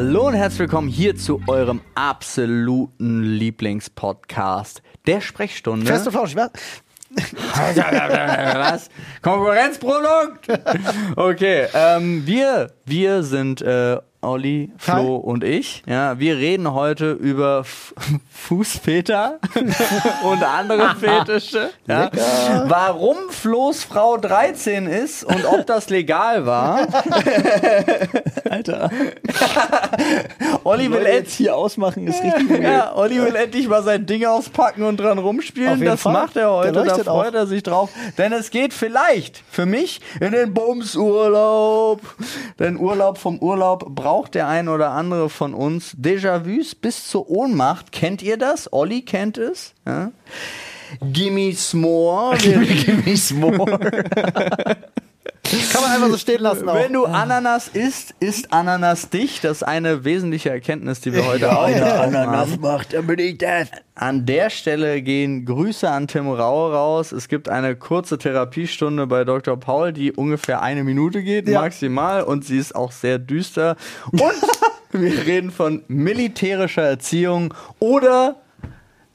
Hallo und herzlich willkommen hier zu eurem absoluten Lieblingspodcast der Sprechstunde. Fest und flauschig, was? Was? Konkurrenzprodukt? Okay, ähm, wir, wir sind äh, Olli, Flo Hi. und ich. Ja, wir reden heute über F Fußpeter und andere Fetische. Ja. Warum Flo's Frau 13 ist und ob das legal war. Alter. Olli will, jetzt hier ausmachen ist richtig weird. ja, Olli will endlich mal sein Ding auspacken und dran rumspielen. Das Fall. macht er heute, da freut auch. er sich drauf. Denn es geht vielleicht für mich in den Bumsurlaub. Denn Urlaub vom Urlaub braucht der ein oder andere von uns. Déjà-vus bis zur Ohnmacht. Kennt ihr das? Olli kennt es. Ja? Gimme S'more. Gimme more. Kann man einfach so stehen lassen auch. Wenn du Ananas isst, ist Ananas dich. Das ist eine wesentliche Erkenntnis, die wir heute auch haben. macht, dann bin ich das. An der Stelle gehen Grüße an Tim Rau raus. Es gibt eine kurze Therapiestunde bei Dr. Paul, die ungefähr eine Minute geht, Ja. maximal. Und sie ist auch sehr düster. Und wir reden von militärischer Erziehung oder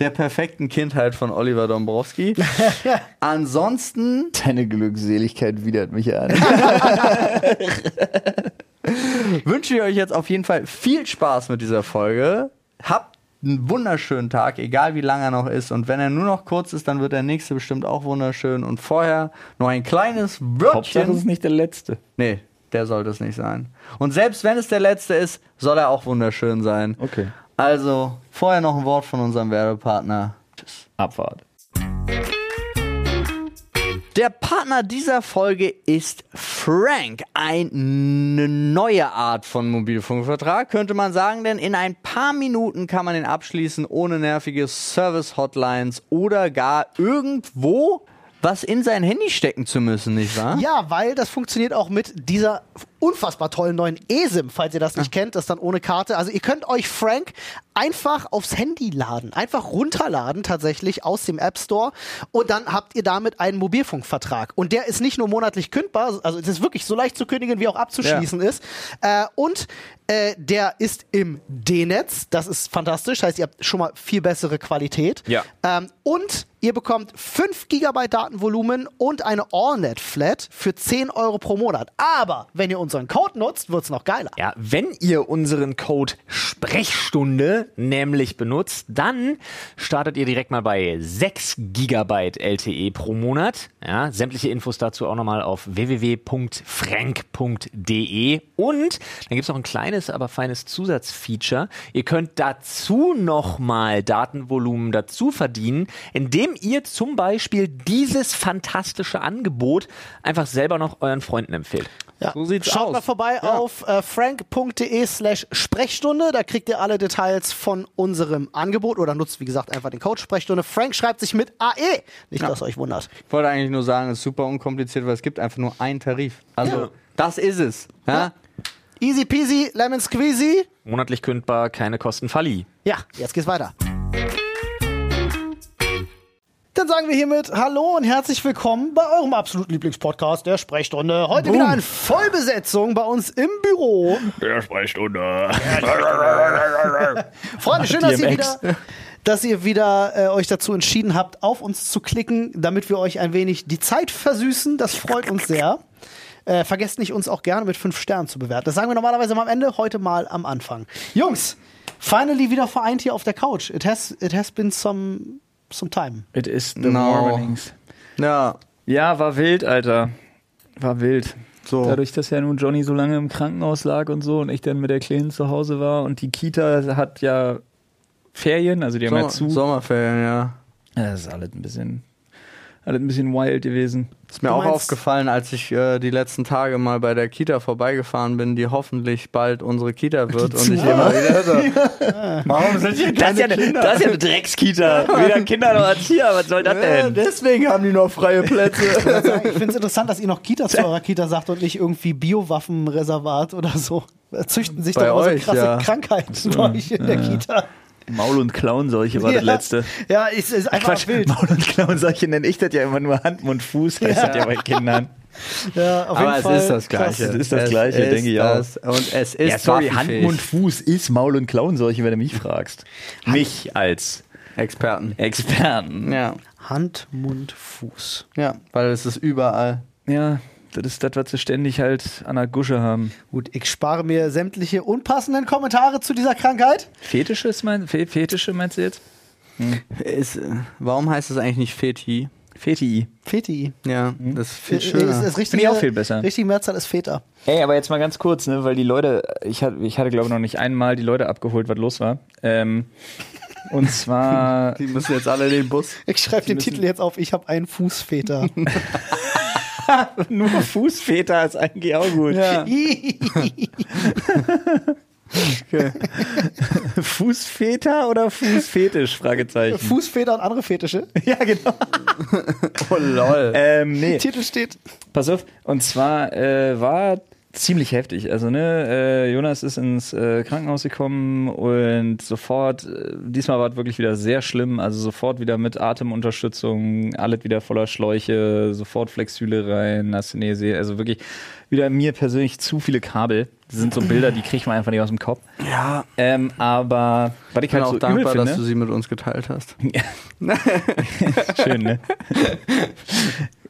der perfekten Kindheit von Oliver Dombrowski. Ansonsten Deine Glückseligkeit widert mich an. wünsche ich euch jetzt auf jeden Fall viel Spaß mit dieser Folge. Habt einen wunderschönen Tag, egal wie lang er noch ist. Und wenn er nur noch kurz ist, dann wird der nächste bestimmt auch wunderschön. Und vorher noch ein kleines Hauptsache Wörtchen. ist nicht der letzte. Nee, der sollte es nicht sein. Und selbst wenn es der letzte ist, soll er auch wunderschön sein. Okay. Also, vorher noch ein Wort von unserem Werbepartner. Tschüss. Abfahrt. Der Partner dieser Folge ist Frank. Eine neue Art von Mobilfunkvertrag, könnte man sagen, denn in ein paar Minuten kann man den abschließen, ohne nervige Service-Hotlines oder gar irgendwo was in sein Handy stecken zu müssen, nicht wahr? Ja, weil das funktioniert auch mit dieser unfassbar tollen neuen eSIM, falls ihr das nicht kennt, das dann ohne Karte. Also ihr könnt euch Frank einfach aufs Handy laden, einfach runterladen tatsächlich aus dem App Store und dann habt ihr damit einen Mobilfunkvertrag. Und der ist nicht nur monatlich kündbar, also es ist wirklich so leicht zu kündigen wie auch abzuschließen ist. Äh, und äh, der ist im D-Netz, das ist fantastisch, heißt ihr habt schon mal viel bessere Qualität. Ja. Ähm, und ihr bekommt 5 GB Datenvolumen und eine AllNet-Flat für 10 Euro pro Monat. Aber wenn ihr unseren Code nutzt, wird's noch geiler. Ja, wenn ihr unseren Code Sprechstunde nämlich benutzt, dann startet ihr direkt mal bei 6 GB LTE pro Monat. Ja, sämtliche Infos dazu auch nochmal auf www.frank.de und dann gibt es noch ein kleines, aber feines Zusatzfeature. Ihr könnt dazu nochmal Datenvolumen dazu verdienen, indem ihr zum Beispiel dieses fantastische Angebot einfach selber noch euren Freunden empfehlt. Ja. So sieht's Schaut aus. mal vorbei auf äh, frank.de slash Sprechstunde. Da kriegt ihr alle Details von unserem Angebot oder nutzt, wie gesagt, einfach den Code Sprechstunde. Frank schreibt sich mit AE. Nicht, dass euch wundert. Ich wollte eigentlich nur sagen, es ist super unkompliziert, weil es gibt einfach nur einen Tarif. Also, das ist es. Ja? Easy peasy, lemon squeezy. Monatlich kündbar, keine Kosten Falli. Ja, jetzt geht's weiter. Dann sagen wir hiermit Hallo und herzlich willkommen bei eurem absoluten Lieblingspodcast, der Sprechstunde. Heute wieder in Vollbesetzung bei uns im Büro. Der Sprechstunde. Freunde, schön, dass ihr wieder, dass ihr wieder äh, euch dazu entschieden habt, auf uns zu klicken, damit wir euch ein wenig die Zeit versüßen. Das freut uns sehr. Äh, vergesst nicht, uns auch gerne mit fünf Sternen zu bewerten. Das sagen wir normalerweise mal am Ende, heute mal am Anfang. Jungs, finally wieder vereint hier auf der Couch. It has, it has been some, some time. It is the No. mornings. Ja, Ja, war wild, Alter. War wild. So. Dadurch, dass ja nun Johnny so lange im Krankenhaus lag und so und ich dann mit der Kleinen zu Hause war und die Kita hat ja Ferien, also die haben ja Sommer, zu. Sommerferien, ja. Ja, das ist alles ein bisschen, alles ein bisschen wild gewesen. Ist mir Du auch aufgefallen, als ich äh, die letzten Tage mal bei der Kita vorbeigefahren bin, die hoffentlich bald unsere Kita wird und ich immer wieder so, warum sind hier Das ist, ja eine, das ist ja eine Dreckskita. Weder Kinder noch Erzieher. Was soll das Ja, denn? deswegen haben die noch freie Plätze. Ich finde es interessant, dass ihr noch Kita zu eurer Kita sagt und nicht irgendwie Biowaffenreservat oder so. Züchten sich Bei doch immer so euch, krasse ja. Krankheiten bei euch in der Kita. Maul- und Klauenseuche war das letzte. Ja, es ist einfach Quatsch, wild. Maul- und Klauenseuche nenne ich das ja immer nur Hand, Mund, Fuß, heißt Ja. das ja bei Kindern. Ja, auf Aber jeden es Fall. ist das. Gleiche. Es ist das Gleiche, denke ich das. Und es ist ja, sorry, Hand. Mund, Fuß ist Maul- und Klauenseuche, wenn du mich fragst. Mich als Experten. Experten. Ja, Hand, Mund, Fuß. ja, weil es ist überall. Ja, das ist das, was sie ständig halt an der Gusche haben. Gut, ich spare mir sämtliche unpassenden Kommentare zu dieser Krankheit. Fetische, ist mein, Fe Fetische meinst du jetzt? Ist, äh, warum heißt es eigentlich nicht Feti? Feti. Feti. Ja, das ist viel schöner. Ist, ist richtig, Finde ich auch viel besser. Richtig Mehrzahl ist Väter. Ey, aber jetzt mal ganz kurz, ne, weil die Leute, ich hatte, ich hatte glaube ich noch nicht einmal die Leute abgeholt, was los war. Ähm, und zwar, Die müssen jetzt alle in den Bus. Ich schreibe den Titel jetzt auf, ich habe einen Fußväter. nur Fußväter ist eigentlich auch gut. Ja. Fußväter oder Fußfetisch? Fragezeichen. Fußväter und andere Fetische. ja, genau. Oh lol. Ähm, nee. Titel steht. Pass auf, und zwar äh, war ziemlich heftig. Also, ne, äh, Jonas ist ins äh, Krankenhaus gekommen und sofort, äh, diesmal war es wirklich wieder sehr schlimm, also sofort wieder mit Atemunterstützung, alles wieder voller Schläuche, sofort Flexüle rein, Asynese, also wirklich wieder mir persönlich zu viele Kabel. Das sind so Bilder, die kriegt man einfach nicht aus dem Kopf. Ja, Ähm, aber was ich ich bin halt auch so übel dankbar, finde, dass du sie mit uns geteilt hast. Schön, ne?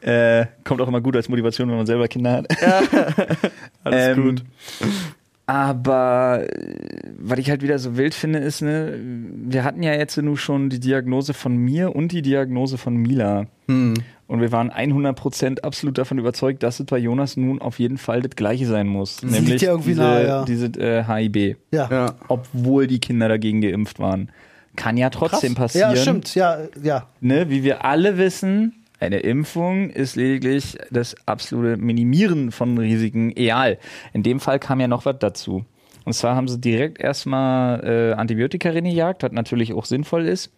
äh, kommt auch immer gut als Motivation, wenn man selber Kinder hat. Alles Ähm, gut. Aber äh, was ich halt wieder so wild finde, ist, ne, wir hatten ja jetzt nur schon die Diagnose von mir und die Diagnose von Mila. Hm. Und wir waren 100% absolut davon überzeugt, dass es bei Jonas nun auf jeden Fall das Gleiche sein muss. liegt nämlich ja irgendwie diese, nahe, ja. diese äh, HIB. Ja. Ja. Obwohl die Kinder dagegen geimpft waren. Kann ja trotzdem Krass. passieren. Ja, stimmt. Ja, ja. ne, wie wir alle wissen, eine Impfung ist lediglich das absolute Minimieren von Risiken egal. In dem Fall kam ja noch was dazu. Und zwar haben sie direkt erstmal äh, Antibiotika reingejagt, was natürlich auch sinnvoll ist.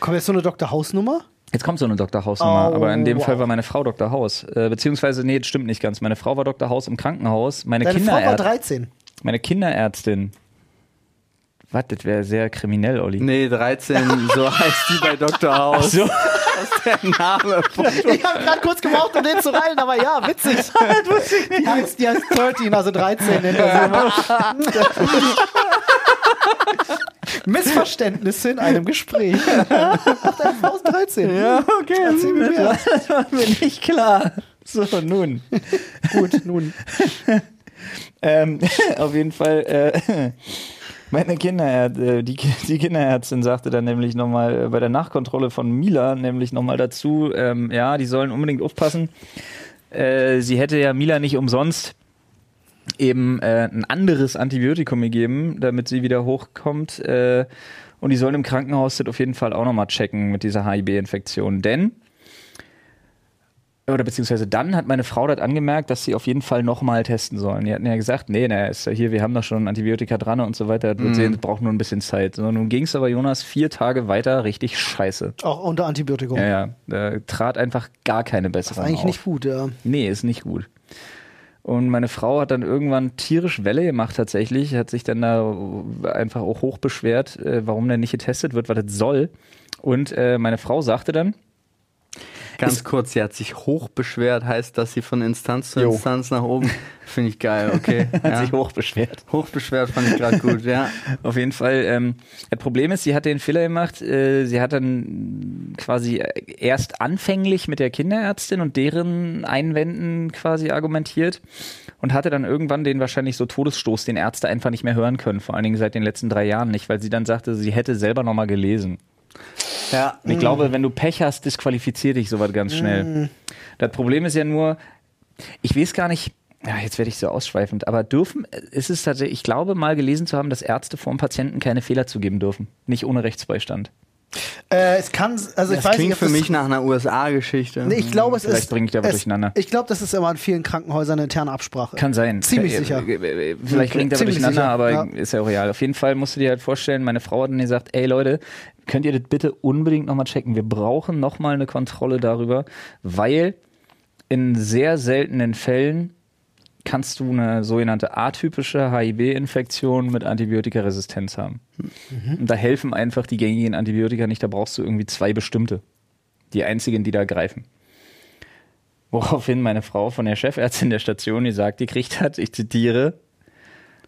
Kommt jetzt so eine Dr. Hausnummer? Jetzt kommt so eine Dr. Haus-Nummer, Oh, aber in dem wow. Fall war meine Frau Dr. Haus. Äh, beziehungsweise, nee, das stimmt nicht ganz. Meine Frau war Dr. Haus im Krankenhaus. Meine, Deine Frau war Kinderärzt- 13. meine Kinderärztin. Was, das wäre sehr kriminell, Olli. Nee, 13, so heißt die bei Dr. House. So. Der Name. Ich habe gerade kurz gebraucht, um den zu reilen, aber ja, witzig. Die heißt, die heißt 13, also 13 in der. Missverständnisse in einem Gespräch. Frau ist 13. Ja, okay. Erzähl mir mehr. Das war mir nicht klar. So, nun. Gut, nun. Ähm, auf jeden Fall, äh, meine Kinderärzt, äh, die, die Kinderärztin sagte dann nämlich nochmal äh, bei der Nachkontrolle von Mila, nämlich nochmal dazu, ähm, ja, die sollen unbedingt aufpassen. Äh, sie hätte ja Mila nicht umsonst eben äh, ein anderes Antibiotikum gegeben, damit sie wieder hochkommt. Äh, und die sollen im Krankenhaus das auf jeden Fall auch nochmal checken mit dieser HIB-Infektion. Denn oder beziehungsweise dann hat meine Frau das angemerkt, dass sie auf jeden Fall nochmal testen sollen. Die hatten ja gesagt, nee, na, ist ja hier, wir haben doch schon Antibiotika dran und so weiter. Das wird sehen, braucht nur ein bisschen Zeit. So, nun ging es aber Jonas vier Tage weiter richtig scheiße. Auch unter Antibiotikum. Ja, ja, da trat einfach gar keine bessere Eigentlich auf. nicht gut, ja. Nee, ist nicht gut. Und meine Frau hat dann irgendwann tierisch Welle gemacht tatsächlich, hat sich dann da einfach auch hoch beschwert, äh, warum denn nicht getestet wird, was das soll. Und äh, meine Frau sagte dann, Ganz kurz, sie hat sich hoch beschwert, heißt, dass sie von Instanz zu Jo. Instanz nach oben. Finde ich geil, okay. hat ja. sich hoch beschwert. hoch beschwert fand ich gerade gut, ja. Auf jeden Fall. Ähm, das Problem ist, sie hat den Fehler gemacht. Äh, sie hat dann quasi erst anfänglich mit der Kinderärztin und deren Einwänden quasi argumentiert und hatte dann irgendwann den wahrscheinlich so Todesstoß, den Ärzte einfach nicht mehr hören können. Vor allen Dingen seit den letzten drei Jahren nicht, weil sie dann sagte, sie hätte selber nochmal gelesen. Ja, Und ich glaube, wenn du Pech hast, disqualifiziert dich sowas ganz schnell. Das Problem ist ja nur, ich weiß gar nicht, ja, jetzt werde ich so ausschweifend, aber dürfen, ist es tatsächlich, ich glaube mal gelesen zu haben, dass Ärzte vor dem Patienten keine Fehler zugeben dürfen. Nicht ohne Rechtsbeistand. Äh, es kann, also ich das weiß klingt nicht, für mich nach einer USA-Geschichte. Nee, ich glaube, es Vielleicht ist. bringe ich da was durcheinander. Ich glaube, das ist immer in vielen Krankenhäusern eine interne Absprache. Kann sein. Ziemlich Äh, sicher. äh, äh, Vielleicht klingt aber Ziemlich durcheinander, sicher, aber ja. ist ja auch real. Auf jeden Fall musst du dir halt vorstellen, meine Frau hat dann gesagt, ey Leute, könnt ihr das bitte unbedingt nochmal checken. Wir brauchen nochmal eine Kontrolle darüber, weil in sehr seltenen Fällen kannst du eine sogenannte atypische HIV-Infektion mit Antibiotikaresistenz haben. Und da helfen einfach die gängigen Antibiotika nicht, da brauchst du irgendwie zwei bestimmte. Die einzigen, die da greifen. Woraufhin meine Frau von der Chefärztin der Station gesagt gekriegt hat, ich zitiere,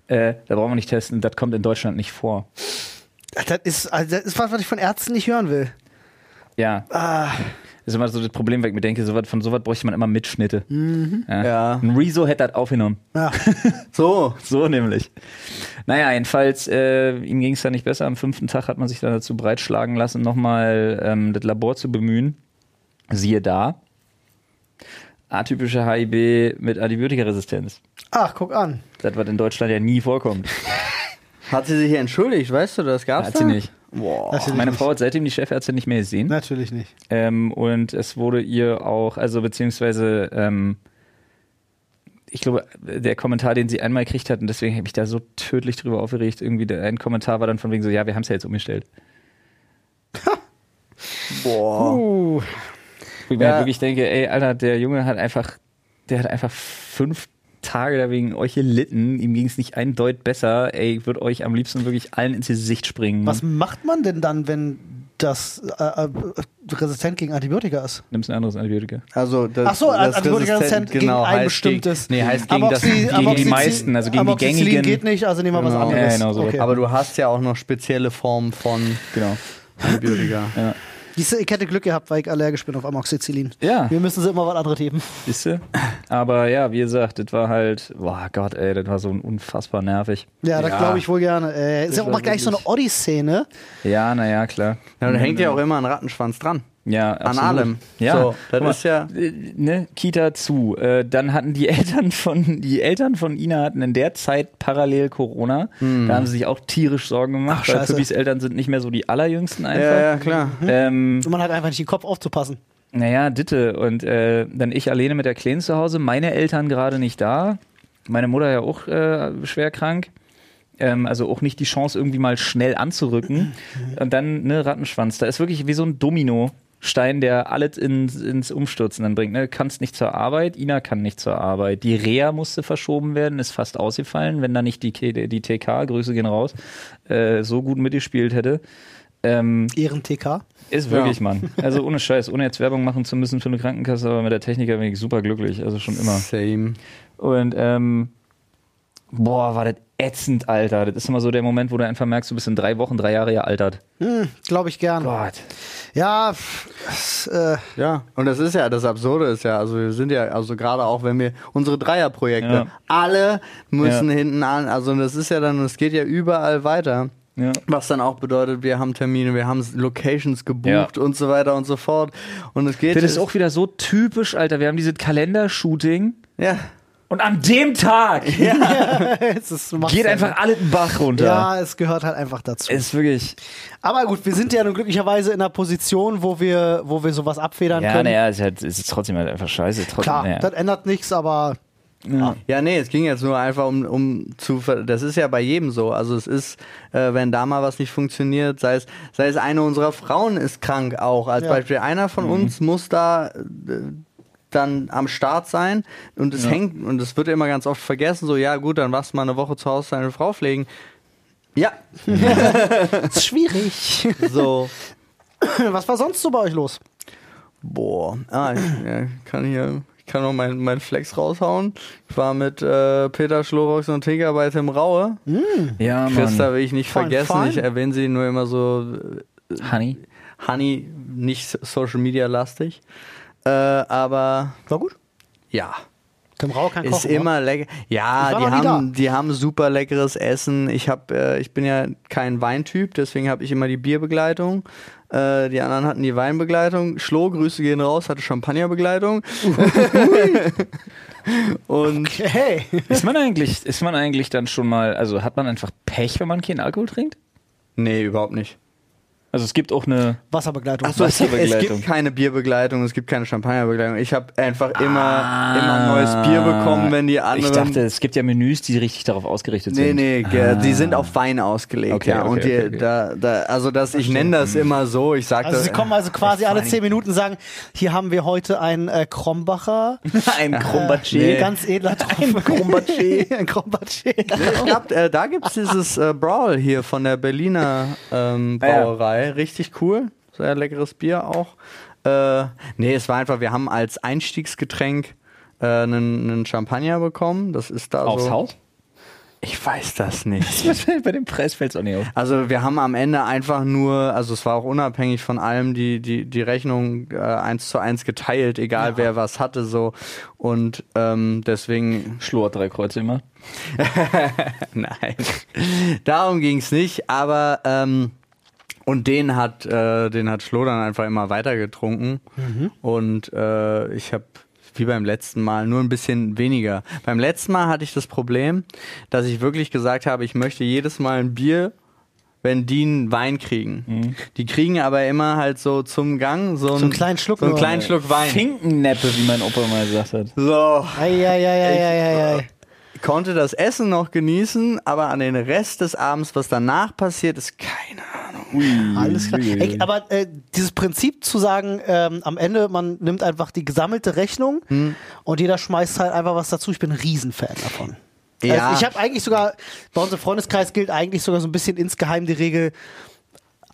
äh, da brauchen wir nicht testen, das kommt in Deutschland nicht vor. Das ist, also das ist was, was ich von Ärzten nicht hören will. Ja. Ah, Das ist immer so das Problem, weil ich mir denke, so was, von sowas bräuchte man immer Mitschnitte. Ja. Ja. Ein Rezo hätte das aufgenommen. ja. So. So nämlich. Naja, jedenfalls, äh, ihm ging es dann nicht besser. Am fünften Tag hat man sich dann dazu breitschlagen lassen, nochmal ähm, das Labor zu bemühen. Siehe da. Atypische HIB mit Antibiotikaresistenz. Ach, guck an. Das, was in Deutschland ja nie vorkommt. Hat sie sich entschuldigt, weißt du, das gab's Hat sie da? nicht. Boah. Natürlich Meine. Frau hat seitdem die Chefärztin nicht mehr gesehen. Natürlich nicht. Ähm, und es wurde ihr auch, also beziehungsweise, ähm, ich glaube, der Kommentar, den sie einmal gekriegt hat, und deswegen habe ich da so tödlich drüber aufgeregt, irgendwie der, ein Kommentar war dann von wegen so, ja, wir haben es ja jetzt umgestellt. Boah. Uh, Wo ich mir Ja. halt wirklich denke, ey, Alter, der Junge hat einfach, der hat einfach fünf Tage da wegen euch gelitten, ihm ging es nicht ein Deut besser, ey, ich würde euch am liebsten wirklich allen ins Gesicht springen. was macht man denn dann, wenn das äh, äh, resistent gegen Antibiotika ist? Nimmst ein anderes Antibiotika. Also das, Ach so, das Antibiotika-resistent gegen ein heißt bestimmtes. Gegen, nee, heißt gegen das, gegen die meisten, also gegen die gängigen- geht nicht, also nehmen wir was Genau. anderes. Ja, genau, so okay. Aber du hast ja auch noch spezielle Formen von Genau. Antibiotika. Ja. Ich hätte Glück gehabt, weil ich allergisch bin auf Amoxicillin. Ja. Wir müssen sie immer was anderes geben. Siehste? Aber ja, wie gesagt, das war halt, boah Gott, ey, das war so unfassbar nervig. Ja, das Ja. glaube ich wohl gerne. Äh, ist ja auch mal gleich so eine Oddi-Szene. Ja, naja, klar. Ja, da hängt ja auch immer ein Rattenschwanz dran. Ja, An absolut. allem. Ja, So, das mal, ist ja. äh, ne, Kita zu. Äh, dann hatten die Eltern von die Eltern von Ina hatten in der Zeit parallel Corona. Da haben sie sich auch tierisch Sorgen gemacht, Ach, weil scheiße. Püppis Eltern sind nicht mehr so die allerjüngsten einfach. Ja, ja, klar. Ähm, Und man hat einfach nicht den Kopf aufzupassen. naja, Ditte. Und äh, dann ich alleine mit der Kleinen zu Hause, meine Eltern gerade nicht da. Meine Mutter ja auch äh, schwer krank. Ähm, also auch nicht die Chance, irgendwie mal schnell anzurücken. Und dann, ne, Rattenschwanz. Da ist wirklich wie so ein Dominostein, der alles ins, ins Umstürzen dann bringt. Ne? Kannst nicht zur Arbeit, Ina kann nicht zur Arbeit. Die Reha musste verschoben werden, ist fast ausgefallen, wenn da nicht die, die TK, Grüße gehen raus, äh, so gut mitgespielt hätte. Ähm, Ehren-TK. ist wirklich, Mann. Also ohne Scheiß, ohne jetzt Werbung machen zu müssen für eine Krankenkasse, aber mit der Techniker bin ich super glücklich. Also schon immer. Same. Und ähm, boah, war das ätzend, Alter. Das ist immer so der Moment, wo du einfach merkst, du bist in drei Wochen, drei Jahre gealtert. Hm, glaube ich gern. Gott. Ja, pff, äh, Ja, und das ist ja, das Absurde ist ja, also wir sind ja, also gerade auch wenn wir unsere Dreierprojekte, Ja. alle müssen Ja. hinten an, also das ist ja dann, es geht ja überall weiter. Ja. Was dann auch bedeutet, wir haben Termine, wir haben Locations gebucht Ja. und so weiter und so fort. Und es geht. Das ist auch wieder so typisch, Alter. Wir haben dieses Kalendershooting Ja. Und an dem Tag es ist, macht's geht ja einfach alles den Bach runter. Ja, es gehört halt einfach dazu. Ist wirklich. Aber gut, wir sind ja nun glücklicherweise in einer Position, wo wir, wo wir sowas abfedern Ja, können. naja, es ist, halt, es ist trotzdem halt einfach scheiße. Trotzdem, Klar, naja. das ändert nichts, aber Ja, nee, es ging jetzt nur einfach um, um zu, ver das ist ja bei jedem so. Also es ist, äh, wenn da mal was nicht funktioniert, sei es, sei es eine unserer Frauen ist krank auch. Als Ja. Beispiel einer von uns muss da äh, dann am Start sein und es hängt und es wird immer ganz oft vergessen, so ja gut, dann warst du mal eine Woche zu Hause deine Frau pflegen. Ja, es ist schwierig. so. Was war sonst so bei euch los? Boah, ah, ich ja, kann hier, ich kann noch meinen mein Flex raushauen. Ich war mit äh, Peter Schlorox und Tinker bei Tim Raue. ja, Christa will ich nicht Fein, vergessen. fein. Ich erwähne sie nur immer so, Honey. Honey, nicht Social Media lastig. Äh, aber War gut. ja, Tim Rauer kann ist kochen. immer lecker. Ja, die haben, die haben super leckeres Essen. Ich hab, äh, ich bin ja kein Weintyp, deswegen habe ich immer die Bierbegleitung. Äh, die anderen hatten die Weinbegleitung. Schlo, Grüße gehen raus, hatte Champagnerbegleitung. Und? Hey. Ist man eigentlich, ist man eigentlich dann schon mal, also hat man einfach Pech, wenn man keinen Alkohol trinkt? nee, überhaupt nicht. Also es gibt auch eine. Wasserbegleitung. Achso, es gibt, es Wasserbegleitung. gibt keine Bierbegleitung, es gibt keine Champagnerbegleitung. Ich habe einfach immer, Ah. immer neues Bier bekommen, wenn die anderen. Ich dachte, es gibt ja Menüs, die richtig darauf ausgerichtet Nee, sind. nee, ge- die sind auf Wein ausgelegt, Okay, ja. okay, und die, okay, okay. Da, da, also das, ich nenne das immer so, ich sag Also das. sie kommen also quasi alle zehn Minuten und sagen, hier haben wir heute einen äh, Krombacher, Ein Krombatschi. Nee. ganz edler Ein Krombacher. ein Krombacher. es gab, äh, da gibt's dieses äh, Brawl hier von der Berliner ähm, Ah, ja. Richtig cool. sehr leckeres Bier auch. Äh, nee, es war einfach, wir haben als Einstiegsgetränk äh, einen, einen Champagner bekommen. Das ist da Aufs so. Haus? Ich weiß das nicht. Bei dem Preis fällt es auch nicht auf. Also wir haben am Ende einfach nur, also es war auch unabhängig von allem, die, die, die Rechnung äh, eins zu eins geteilt, egal wer was hatte so. Und ähm, deswegen, Schlur drei Kreuze immer. nein, darum ging's nicht, aber ähm, und den hat, äh, den hat Schlo dann einfach immer weiter getrunken. Und äh, ich habe wie beim letzten Mal, nur ein bisschen weniger. Beim letzten Mal hatte ich das Problem, dass ich wirklich gesagt habe, ich möchte jedes Mal ein Bier, wenn die einen Wein kriegen. Die kriegen aber immer halt so zum Gang so, einen kleinen Schluck so einen kleinen Schluck Wein. Finkenneppe, wie mein Opa mal gesagt hat. So, Eieieiei. konnte das Essen noch genießen, aber an den Rest des Abends, was danach passiert, ist keine Ahnung. Alles klar. Ey, aber äh, dieses Prinzip zu sagen, ähm, am Ende, man nimmt einfach die gesammelte Rechnung Hm. und jeder schmeißt halt einfach was dazu. Ich bin ein Riesenfan davon. Ja. Also ich habe eigentlich sogar, bei uns im Freundeskreis gilt eigentlich sogar so ein bisschen insgeheim die Regel,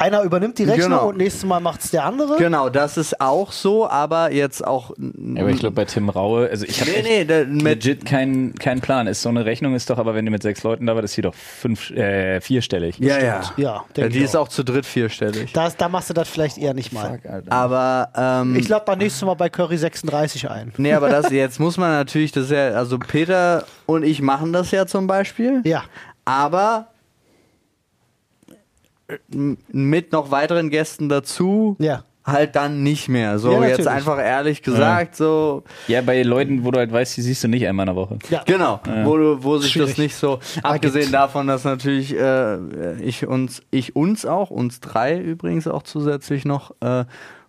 einer übernimmt die Rechnung Genau. und nächstes Mal macht's der andere. Genau, das ist auch so, aber jetzt auch. Ja, aber ich glaube bei Tim Raue, also ich habe nee, nee, legit keinen keinen Plan. Ist so eine Rechnung ist doch, aber wenn du mit sechs Leuten da warst, ist hier doch fünf, äh, vierstellig. ja, ja. Ja, ja die ist auch zu dritt vierstellig. Da, da machst du das vielleicht eher nicht mal. Fuck. Aber ähm, Ich lade dann nächstes Mal bei Curry 36 ein. nee, aber das jetzt muss man natürlich, das ist ja, also Peter und ich machen das ja zum Beispiel. Ja. Aber mit noch weiteren Gästen dazu. Ja. Halt dann nicht mehr. So, Ja, jetzt einfach ehrlich gesagt, so, Ja, bei Leuten, wo du halt weißt, die siehst du nicht einmal in der Woche. Ja. Genau, wo, du- wo sich Schwierig. das nicht so, abgesehen davon, dass natürlich äh, ich uns, ich uns auch, uns drei übrigens auch zusätzlich noch, äh,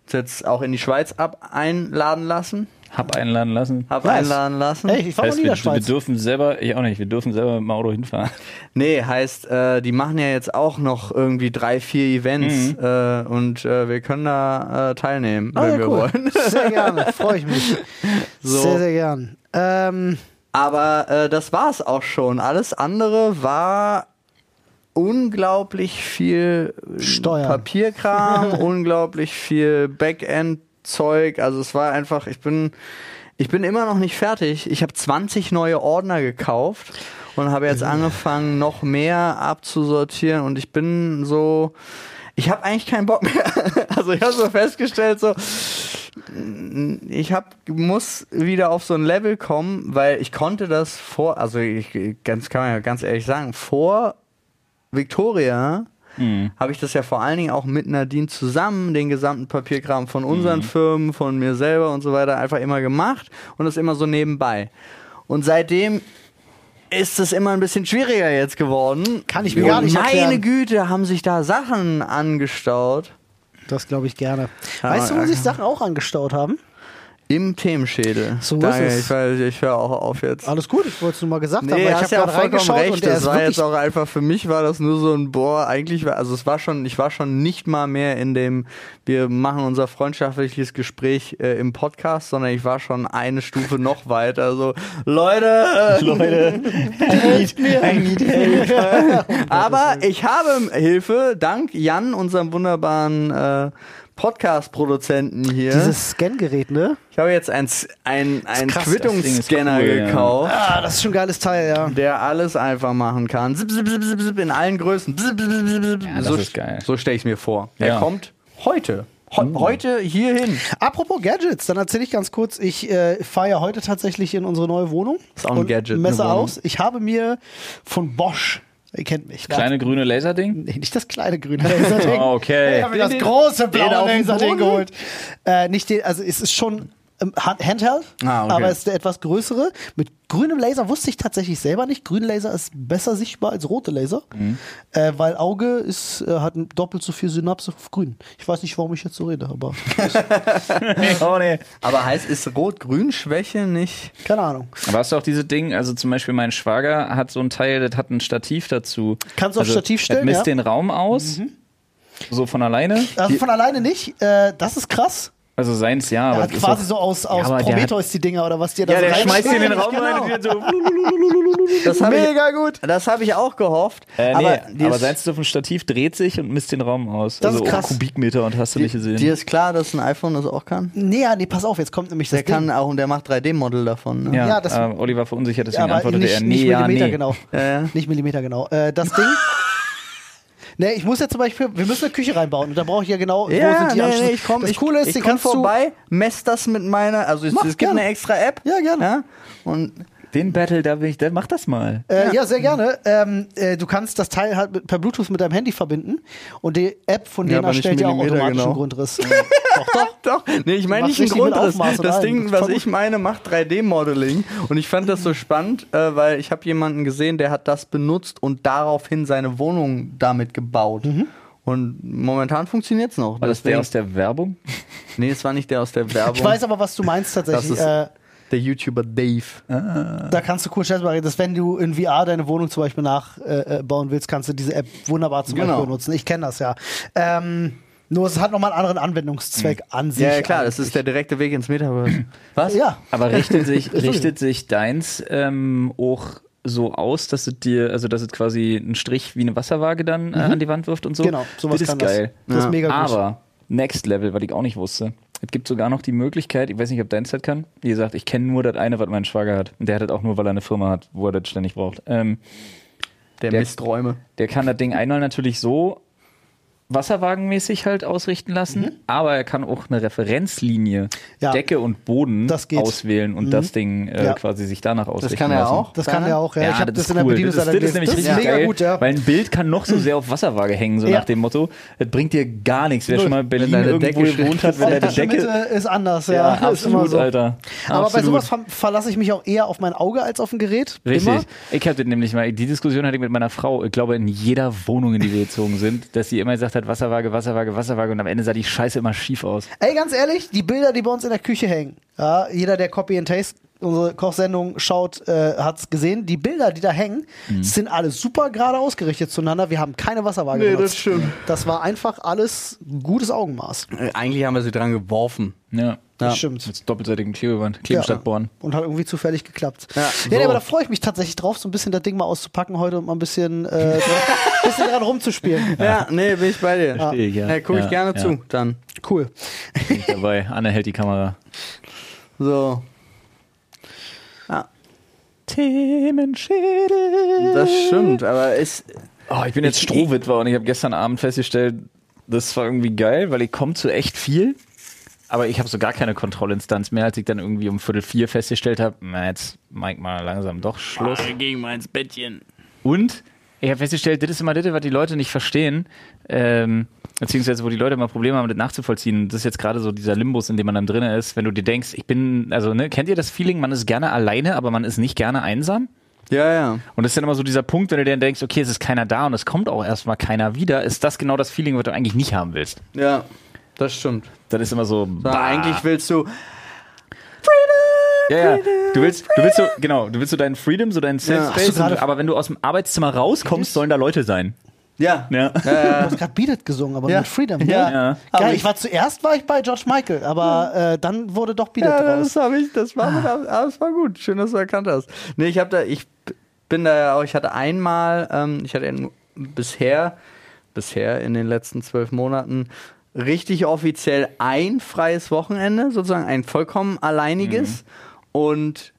uns jetzt auch in die Schweiz ab einladen lassen, Hab einladen lassen. hab Nice. einladen lassen. Hey, ich war noch heißt, wir, wir dürfen selber, ich auch nicht, wir dürfen selber mit dem Auto hinfahren. Nee, heißt, äh, die machen ja jetzt auch noch irgendwie drei, vier Events äh, und äh, wir können da äh, teilnehmen, Ah, wenn ja, wir cool. wollen. Sehr gerne, freue ich mich. So. Sehr, sehr gern. Ähm, Aber äh, das war's auch schon. Alles andere war unglaublich viel Steuern. Papierkram, unglaublich viel Backend-Zeug. Also es war einfach, ich bin, ich bin immer noch nicht fertig. Ich habe 20 neue Ordner gekauft und habe jetzt angefangen, noch mehr abzusortieren und ich bin so, ich habe eigentlich keinen Bock mehr. Also ich habe so festgestellt, so, ich hab, muss wieder auf so ein Level kommen, weil ich konnte das vor, also ich ganz kann man ja ganz ehrlich sagen, vor Victoria habe ich das ja vor allen Dingen auch mit Nadine zusammen, den gesamten Papierkram von unseren Firmen, von mir selber und so weiter einfach immer gemacht und das immer so nebenbei. Und seitdem ist es immer ein bisschen schwieriger jetzt geworden. Kann ich mir Und gar nicht Meine erklären. Güte, haben sich da Sachen angestaut. das glaube ich gerne. Weißt du, wo sich Sachen auch angestaut haben? Im Themenschädel. So ist Danke, es. ich, ich höre auch auf jetzt. Alles gut, ich wollte es nur mal gesagt haben. Nee, weil ich habe ja gerade vollkommen reingeschaut recht. und der Das ist war jetzt auch einfach, für mich war das nur so ein, boah, eigentlich war, also es war schon, ich war schon nicht mal mehr in dem, wir machen unser freundschaftliches Gespräch äh, im Podcast, sondern ich war schon eine Stufe noch weiter, so, Leute, Leute, I need, I need help. aber ich habe Hilfe, dank Jan, unserem wunderbaren äh, Podcast-Produzenten hier. dieses Scan-Gerät, ne? ich habe jetzt ein, ein, ein Quittungsscanner cool, ja. gekauft. Ah, das ist schon ein geiles Teil, ja. der alles einfach machen kann. Zip, zip, zip, zip, zip, in allen Größen. Zip, zip, zip, das so, ist geil. So stelle ich mir vor. Er Ja. kommt heute. Heu- Heute hierhin. Apropos Gadgets, dann erzähle ich ganz kurz, ich äh, fahre ja heute tatsächlich in unsere neue Wohnung. Ist auch ein Gadget, Messe eine Wohnung. aus. Ich habe mir von Bosch, ihr kennt mich. Kleine grüne Laserding? Nee, nicht das kleine grüne Laserding. Oh, okay. Ich habe mir das große blaue Laserding geholt. Äh, nicht den, also es ist schon Handheld, Ah, okay. aber es ist der etwas größere. Mit grünem Laser wusste ich tatsächlich selber nicht. Grüner Laser ist besser sichtbar als rote Laser, Mhm. äh, weil Auge ist, äh, hat doppelt so viel Synapse auf grün. Ich weiß nicht, warum ich jetzt so rede, aber oh, nee. Aber heißt, ist Rot-Grün-Schwäche nicht? keine Ahnung. Aber hast du auch diese Ding, also zum Beispiel mein Schwager hat so ein Teil, das hat ein Stativ dazu. Kannst du auf also, Stativ stellen, Das misst ja? den Raum aus, so von alleine. Also von alleine nicht. Äh, das ist krass. Also seins ja, Er aber hat quasi auch- so aus, aus aber der Prometheus die Dinger oder was dir da Ja, so der schmeißt in den. Raum rein und die so. Das habe Mega gut. ich, das hab ich auch gehofft. Äh, nee, aber aber, dir ist, seins auf dem Stativ dreht sich und misst den Raum aus. Das also ist auch krass. Kubikmeter und hast du nicht gesehen. dir ist klar, dass ein iPhone das auch kann? Nee, ja, nee, pass auf, jetzt kommt nämlich das Der kann Ding. auch und der macht 3D-Modell davon. Ne? ja, Ja, das- äh, Oliver verunsichert, deswegen aber antwortete nicht, er, nee, nicht ja, Millimeter nee. genau. Ja, ja. Nicht Millimeter genau. Äh, das Ding. Nee, ich muss ja zum Beispiel, wir müssen eine Küche reinbauen und da brauche ich ja genau, wo Ja, sind die nee, nee, ich komme Das ich, Coole ist, ich komm du vorbei, mess das mit meiner, also es, Mach, es gibt gerne. eine extra App. Ja, gerne. Ja, und Den Battle, da bin ich, dann mach das mal. Äh, ja. sehr gerne. Ähm, äh, du kannst das Teil halt mit, per Bluetooth mit deinem Handy verbinden und die App von Ja, denen nicht erstellt ja auch automatisch genau. einen Grundriss. doch, doch. Doch, nee, ich meine nicht einen Grundriss. Das. Ding, was ich meine, macht 3D-Modeling. Und ich fand das so spannend, äh, weil ich habe jemanden gesehen, der hat das benutzt und daraufhin seine Wohnung damit gebaut. Mhm. Und momentan funktioniert es noch. War das der aus der Werbung? nee, es war nicht der aus der Werbung. Ich weiß aber, was du meinst tatsächlich. Das ist- äh, der YouTuber Dave. da kannst du cool Scheiß machen. Dass wenn du in VR deine Wohnung zum Beispiel nachbauen äh, bauen willst, kannst du diese App wunderbar zum Genau. Beispiel benutzen. Ich kenne das ja. Ähm, nur es hat nochmal einen anderen Anwendungszweck an sich. Ja, ja, klar, das eigentlich. ist der direkte Weg ins Metaverse. Was? Ja. Aber richtet sich, richtet sich deins ähm, auch so aus, dass es dir, also dass es quasi einen Strich wie eine Wasserwaage dann äh, an die Wand wirft und so? Genau, sowas das kann ist geil. das. Das Ja. ist mega gut. Aber Next Level, was ich auch nicht wusste. Es gibt sogar noch die Möglichkeit, ich weiß nicht, ob deins das kann. Wie gesagt, ich kenne nur das eine, was mein Schwager hat. Und der hat das auch nur, weil er eine Firma hat, wo er das ständig braucht. Ähm, Der, Der- Misträume. der kann das Ding einmal natürlich so wasserwagenmäßig halt ausrichten lassen, aber er kann auch eine Referenzlinie, Mhm. Ja. Decke und Boden Das. Mhm. auswählen und das Ding äh, Ja. quasi sich danach ausrichten kann er lassen. auch. Das kann er auch, ja. Ja, ich habe das, ist in der cool. Bedienungsanleitung das, ist- das ist nämlich richtig geil, gut, ja. weil ein Bild kann noch so sehr auf Wasserwaage hängen, so Ja. nach dem Motto, das bringt dir gar nichts. Wer schon mal in Berlin deine irgendwo Decke gewohnt hat, wenn Die deine Decke... Mitte ist anders, ja. Ja, ist immer absolut, so. Alter. Aber bei Absolut. sowas ver verlasse ich mich auch eher auf mein Auge als auf ein Gerät. Richtig. Immer. Ich hatte nämlich mal, die Diskussion hatte ich mit meiner Frau, ich glaube, in jeder Wohnung, in die wir gezogen sind, dass sie immer gesagt hat, Wasserwaage, Wasserwaage, Wasserwaage und am Ende sah die Scheiße immer schief aus. Ey, ganz ehrlich, die Bilder, die bei uns in der Küche hängen, ja, jeder, der Copy and Taste unsere Kochsendung schaut, äh, hat's gesehen. Die Bilder, die da hängen, Mhm. sind alle super gerade ausgerichtet zueinander. Wir haben keine Wasserwaage Nee, benutzt. das stimmt. Das war einfach alles gutes Augenmaß. Äh, Eigentlich haben wir sie dran geworfen. Ja. Das Ja. stimmt. Mit doppelseitigem Klebeband. Klebestadt Born. Und hat irgendwie zufällig geklappt. Ja, Ja, so. nee, aber da freue ich mich tatsächlich drauf, so ein bisschen das Ding mal auszupacken heute und mal ein bisschen, äh, dran, bisschen dran rumzuspielen. Ja, nee, bin ich bei dir. Verstehe ich, ja. Ja, guck ich Ja, gerne ja. zu, dann. Cool. Bin ich dabei. Anne hält die Kamera. So. Themenschädel. das stimmt, aber ist. Oh, ich bin jetzt Strohwitwer und ich habe gestern Abend festgestellt, das war irgendwie geil, weil ich komme zu echt viel. Aber ich habe so gar keine Kontrollinstanz mehr, als ich dann irgendwie um Viertel vier festgestellt habe, na jetzt Mike mal langsam doch Schluss. Gegen mal ins Bettchen. Und ich habe festgestellt, das ist immer das, was die Leute nicht verstehen, ähm, beziehungsweise wo die Leute immer Probleme haben, das nachzuvollziehen. Das ist jetzt gerade so dieser Limbus, in dem man dann drin ist, wenn du dir denkst, ich bin, also ne, kennt ihr das Feeling, man ist gerne alleine, aber man ist nicht gerne einsam? Ja, ja. Und das ist dann immer so dieser Punkt, wenn du dir dann denkst, okay, es ist keiner da und es kommt auch erstmal keiner wieder, ist das genau das Feeling, was du eigentlich nicht haben willst. Ja, das stimmt. Das ist immer so. Aber bah. eigentlich willst du. Ja, ja. Du willst, du willst so, genau, du willst so deinen Freedom, so deinen Safe Ja. Space, aber wenn du aus dem Arbeitszimmer rauskommst, sollen da Leute sein. Ja. Ja. Du hast gerade Beat It gesungen, aber Ja. mit Freedom. ne? Ja. Ja. Geil, ich war zuerst war ich bei George Michael, aber äh, dann wurde doch Beat It Ja, draus. das habe ich, das war, ah, das war gut. Schön, dass du erkannt hast. Nee, ich habe da, ich bin da ja auch, ich hatte einmal, ähm, ich hatte bisher, bisher in den letzten zwölf Monaten richtig offiziell ein freies Wochenende, sozusagen ein vollkommen alleiniges und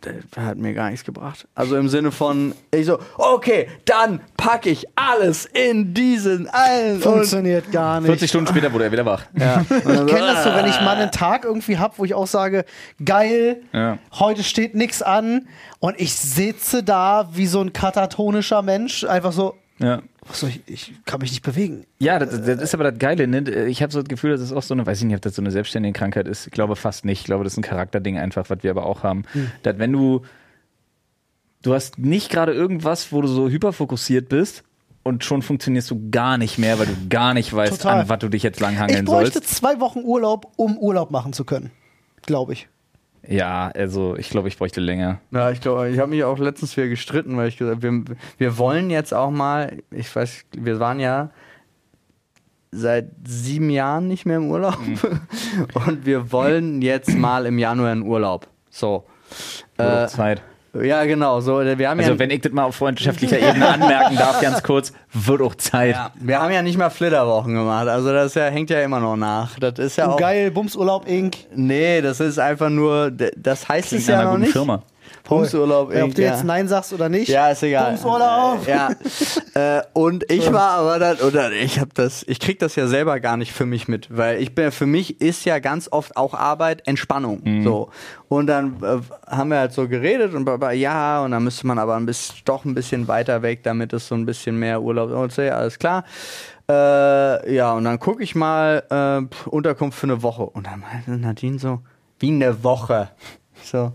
das hat mir gar nichts gebracht. Also im Sinne von, ich so, okay, dann packe ich alles in diesen und Funktioniert gar nicht. 40 Stunden später wurde er wieder wach. ja. Ich kenne das so, wenn ich mal einen Tag irgendwie hab, wo ich auch sage, geil, Ja. heute steht nichts an und ich sitze da wie so ein katatonischer Mensch, einfach so, Ja. Was soll ich, ich kann mich nicht bewegen. Ja, das, das ist aber das Geile. Ne? Ich habe so das Gefühl, dass es auch so eine, weiß ich nicht, ob das so eine selbstständige Krankheit ist. Ich glaube fast nicht. Ich glaube, das ist ein Charakterding einfach, was wir aber auch haben. Dass wenn du, du hast nicht gerade irgendwas, wo du so hyperfokussiert bist und schon funktionierst du gar nicht mehr, weil du gar nicht weißt, Total. an was du dich jetzt Ich langhangeln bräuchte sollst. zwei Wochen Urlaub, um Urlaub machen zu können. Glaube ich. Ja, also ich glaube, ich bräuchte länger. Ja, ich glaube, ich habe mich auch letztens wieder gestritten, weil ich gesagt habe, wir, wir wollen jetzt auch mal, ich weiß, wir waren ja seit sieben Jahren nicht mehr im Urlaub. Mhm. Und wir wollen jetzt mal im Januar in Urlaub. So. Äh, Zeit. Ja, genau. So, wir haben Also ja, wenn ich das mal auf freundschaftlicher Ebene anmerken darf, ganz kurz, wird auch Zeit. ja, wir haben ja nicht mal Flitterwochen gemacht. Also das ja, hängt ja immer noch nach. Das ist ja Oh, auch. geil, Bumsurlaub Inc. Nee, das ist einfach nur, das heißt es Klingt nach ja noch nicht. Firma. Bumsurlaub. Ja, ob du jetzt Nein sagst oder nicht. Ja, ist egal. Bumsurlaub. Ja. äh, und ich war aber dann, oder ich habe das, ich krieg das ja selber gar nicht für mich mit, weil ich bin, für mich ist ja ganz oft auch Arbeit Entspannung. So. Und dann äh, haben wir halt so geredet und bla, ja, und dann müsste man aber ein bisschen, doch ein bisschen weiter weg, damit es so ein bisschen mehr Urlaub, und so, ja, alles klar. Äh, ja, und dann gucke ich mal äh, Unterkunft für eine Woche. Und dann meinte Nadine so, wie eine Woche. So,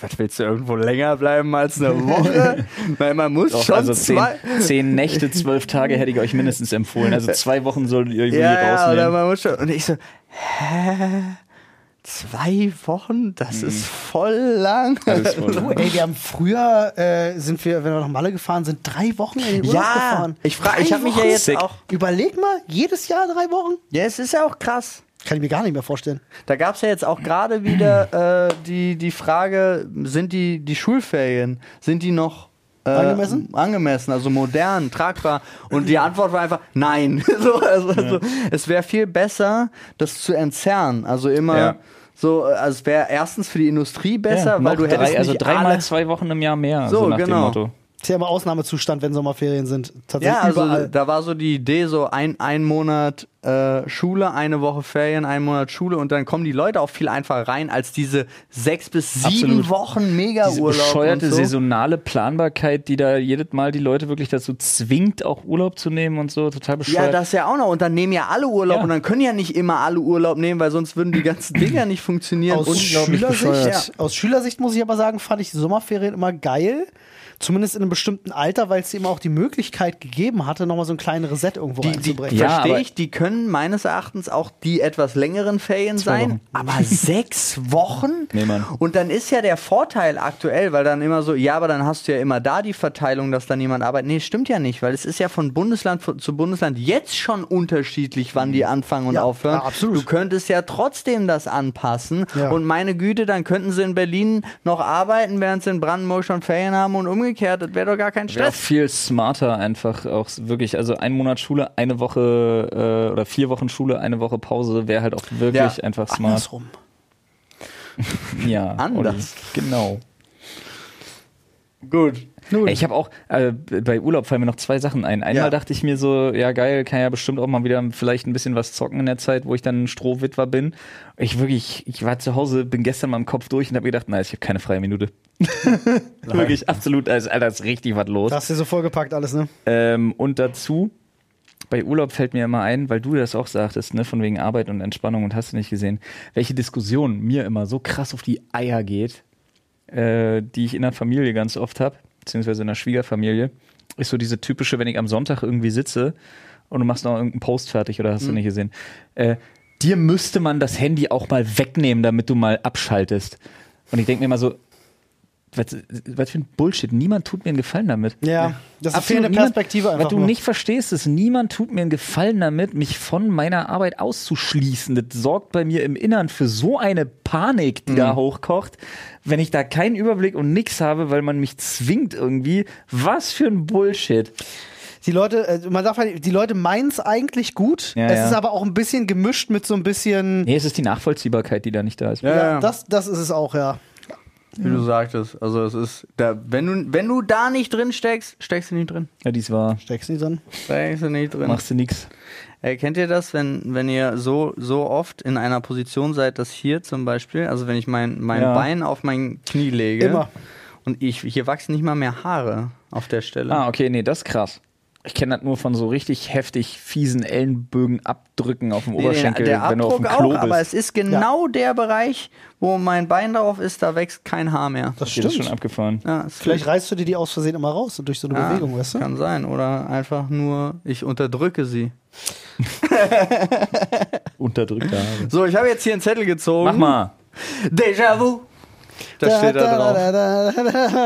was willst du irgendwo länger bleiben als eine Woche? Weil man muss Doch, schon also zehn, zwei. zehn Nächte, zwölf Tage hätte ich euch mindestens empfohlen. Also zwei Wochen solltet ihr irgendwie Ja, ja, oder rausnehmen. man muss schon. Und ich so, hä? Zwei Wochen? Das ist voll lang. Alles voll. Du, ey, wir haben früher, äh, sind wir, wenn wir nach Malle gefahren sind, drei Wochen in den Urlaub Ja, gefahren. ich frage, ich habe mich ja jetzt Sick. auch. Überleg mal, jedes Jahr drei Wochen? Ja, es ist ja auch krass. Kann ich mir gar nicht mehr vorstellen. Da gab es ja jetzt auch gerade wieder äh, die, die Frage, sind die, die Schulferien, sind die noch äh, Angemessen? Angemessen, also modern, tragbar. Und die Antwort war einfach nein. so, also, also, es wäre viel besser, das zu entzerren. Also immer Ja. so, also es wäre erstens für die Industrie besser, Ja, weil du hättest drei, also nicht dreimal alle, zwei Wochen im Jahr mehr, So, so, nach genau. dem Motto. Ist ja immer Ausnahmezustand, wenn Sommerferien sind. Tatsächlich Ja, also überall. da war so die Idee, so ein, ein Monat äh, Schule, eine Woche Ferien, ein Monat Schule und dann kommen die Leute auch viel einfacher rein als diese sechs bis sieben Absolut. Wochen Diese Mega-Urlaub. bescheuerte und so. saisonale Planbarkeit, die da jedes Mal die Leute wirklich dazu zwingt, auch Urlaub zu nehmen und so, total Ja, bescheuert. das ja auch noch. Und dann nehmen ja alle Urlaub Ja. und dann können ja nicht immer alle Urlaub nehmen, weil sonst würden die ganzen Dinger nicht funktionieren. Aus Schülersicht, bescheuert. aus Schülersicht muss ich aber sagen, fand ich Sommerferien immer geil. Zumindest in einem bestimmten Alter, weil es ihm auch die Möglichkeit gegeben hatte, nochmal so ein kleines Reset irgendwo Die, die reinzubringen. Ja, verstehe ich, die können meines Erachtens auch die etwas längeren Ferien sein, Wochen. aber sechs Wochen? Nee, Mann. Und dann ist ja der Vorteil aktuell, weil dann immer so, ja, aber dann hast du ja immer da die Verteilung, dass dann jemand arbeitet. Nee, stimmt ja nicht, weil es ist ja von Bundesland zu Bundesland jetzt schon unterschiedlich, wann die anfangen und Ja, aufhören. ja, absolut. Du könntest ja trotzdem das anpassen. Ja. Und meine Güte, dann könnten sie in Berlin noch arbeiten, während sie in Brandenburg schon Ferien haben und umgekehrt. Das wäre doch gar kein Wäre auch Stress. viel smarter einfach auch wirklich, also ein Monat Schule, eine Woche äh, oder vier Wochen Schule, eine Woche Pause wäre halt auch wirklich Ja, einfach smart. Andersrum. Ja, Anders. Olli, Genau. Gut. Ey, Ich habe auch, äh, bei Urlaub fallen mir noch zwei Sachen ein. Einmal Ja. dachte ich mir so, ja geil, kann ja bestimmt auch mal wieder vielleicht ein bisschen was zocken in der Zeit, wo ich dann Strohwitwer bin. Ich wirklich, ich war zu Hause, bin gestern mal im Kopf durch und habe gedacht, nein, ich habe keine freie Minute. wirklich, absolut, also, Alter, ist richtig was los. Da hast du so vollgepackt alles, ne? Ähm, und dazu, bei Urlaub fällt mir immer ein, weil du das auch sagtest, ne, von wegen Arbeit und Entspannung und hast du nicht gesehen, welche Diskussion mir immer so krass auf die Eier geht, äh, die ich in der Familie ganz oft habe, beziehungsweise in der Schwiegerfamilie, ist so diese typische, wenn ich am Sonntag irgendwie sitze und du machst noch irgendeinen Post fertig oder hast du nicht gesehen, äh, dir müsste man das Handy auch mal wegnehmen, damit du mal abschaltest. Und ich denke mir immer so, was, was für ein Bullshit. Niemand tut mir einen Gefallen damit. Ja, das ist eine Absolut fehlende niemand- Perspektive einfach Was du nur. nicht verstehst, ist, niemand tut mir einen Gefallen damit, mich von meiner Arbeit auszuschließen. Das sorgt bei mir im Innern für so eine Panik, die da Mhm. hochkocht, wenn ich da keinen Überblick und nix habe, weil man mich zwingt irgendwie. Was für ein Bullshit. Die Leute, äh, man sagt halt, die Leute meinen es eigentlich gut. Ja, es ja. ist aber auch ein bisschen gemischt mit so ein bisschen. Nee, es ist die Nachvollziehbarkeit, die da nicht da ist. Ja, Ja, ja. Das, das ist es auch, ja. Wie du sagtest. Also es ist, da, wenn du, wenn du da nicht drin steckst, steckst du nicht drin. Ja, dies war. Steckst nicht drin. Steckst du nicht drin. Machst du nix. Äh, kennt ihr das, wenn, wenn ihr so, so oft in einer Position seid, dass hier zum Beispiel, also wenn ich mein, mein Ja. Bein auf mein Knie lege Immer. und ich, hier wachsen nicht mal mehr Haare auf der Stelle. Ah, okay, nee, das ist krass. Ich kenne das nur von so richtig heftig fiesen Ellenbögen abdrücken auf dem Nee, Oberschenkel, der wenn du auf Abdruck dem Klo auch, bist. aber es ist genau der Bereich, wo mein Bein drauf ist, da wächst kein Haar mehr. Das Okay, das ist stimmt. schon abgefahren. Ja, Vielleicht reißt du dir die aus Versehen immer raus und durch so eine ja, Bewegung, weißt du? Kann sein. Oder einfach nur, ich unterdrücke sie. Unterdrückte Haare. So, ich habe jetzt hier einen Zettel gezogen. Mach mal. Déjà-vu. Das steht da drauf.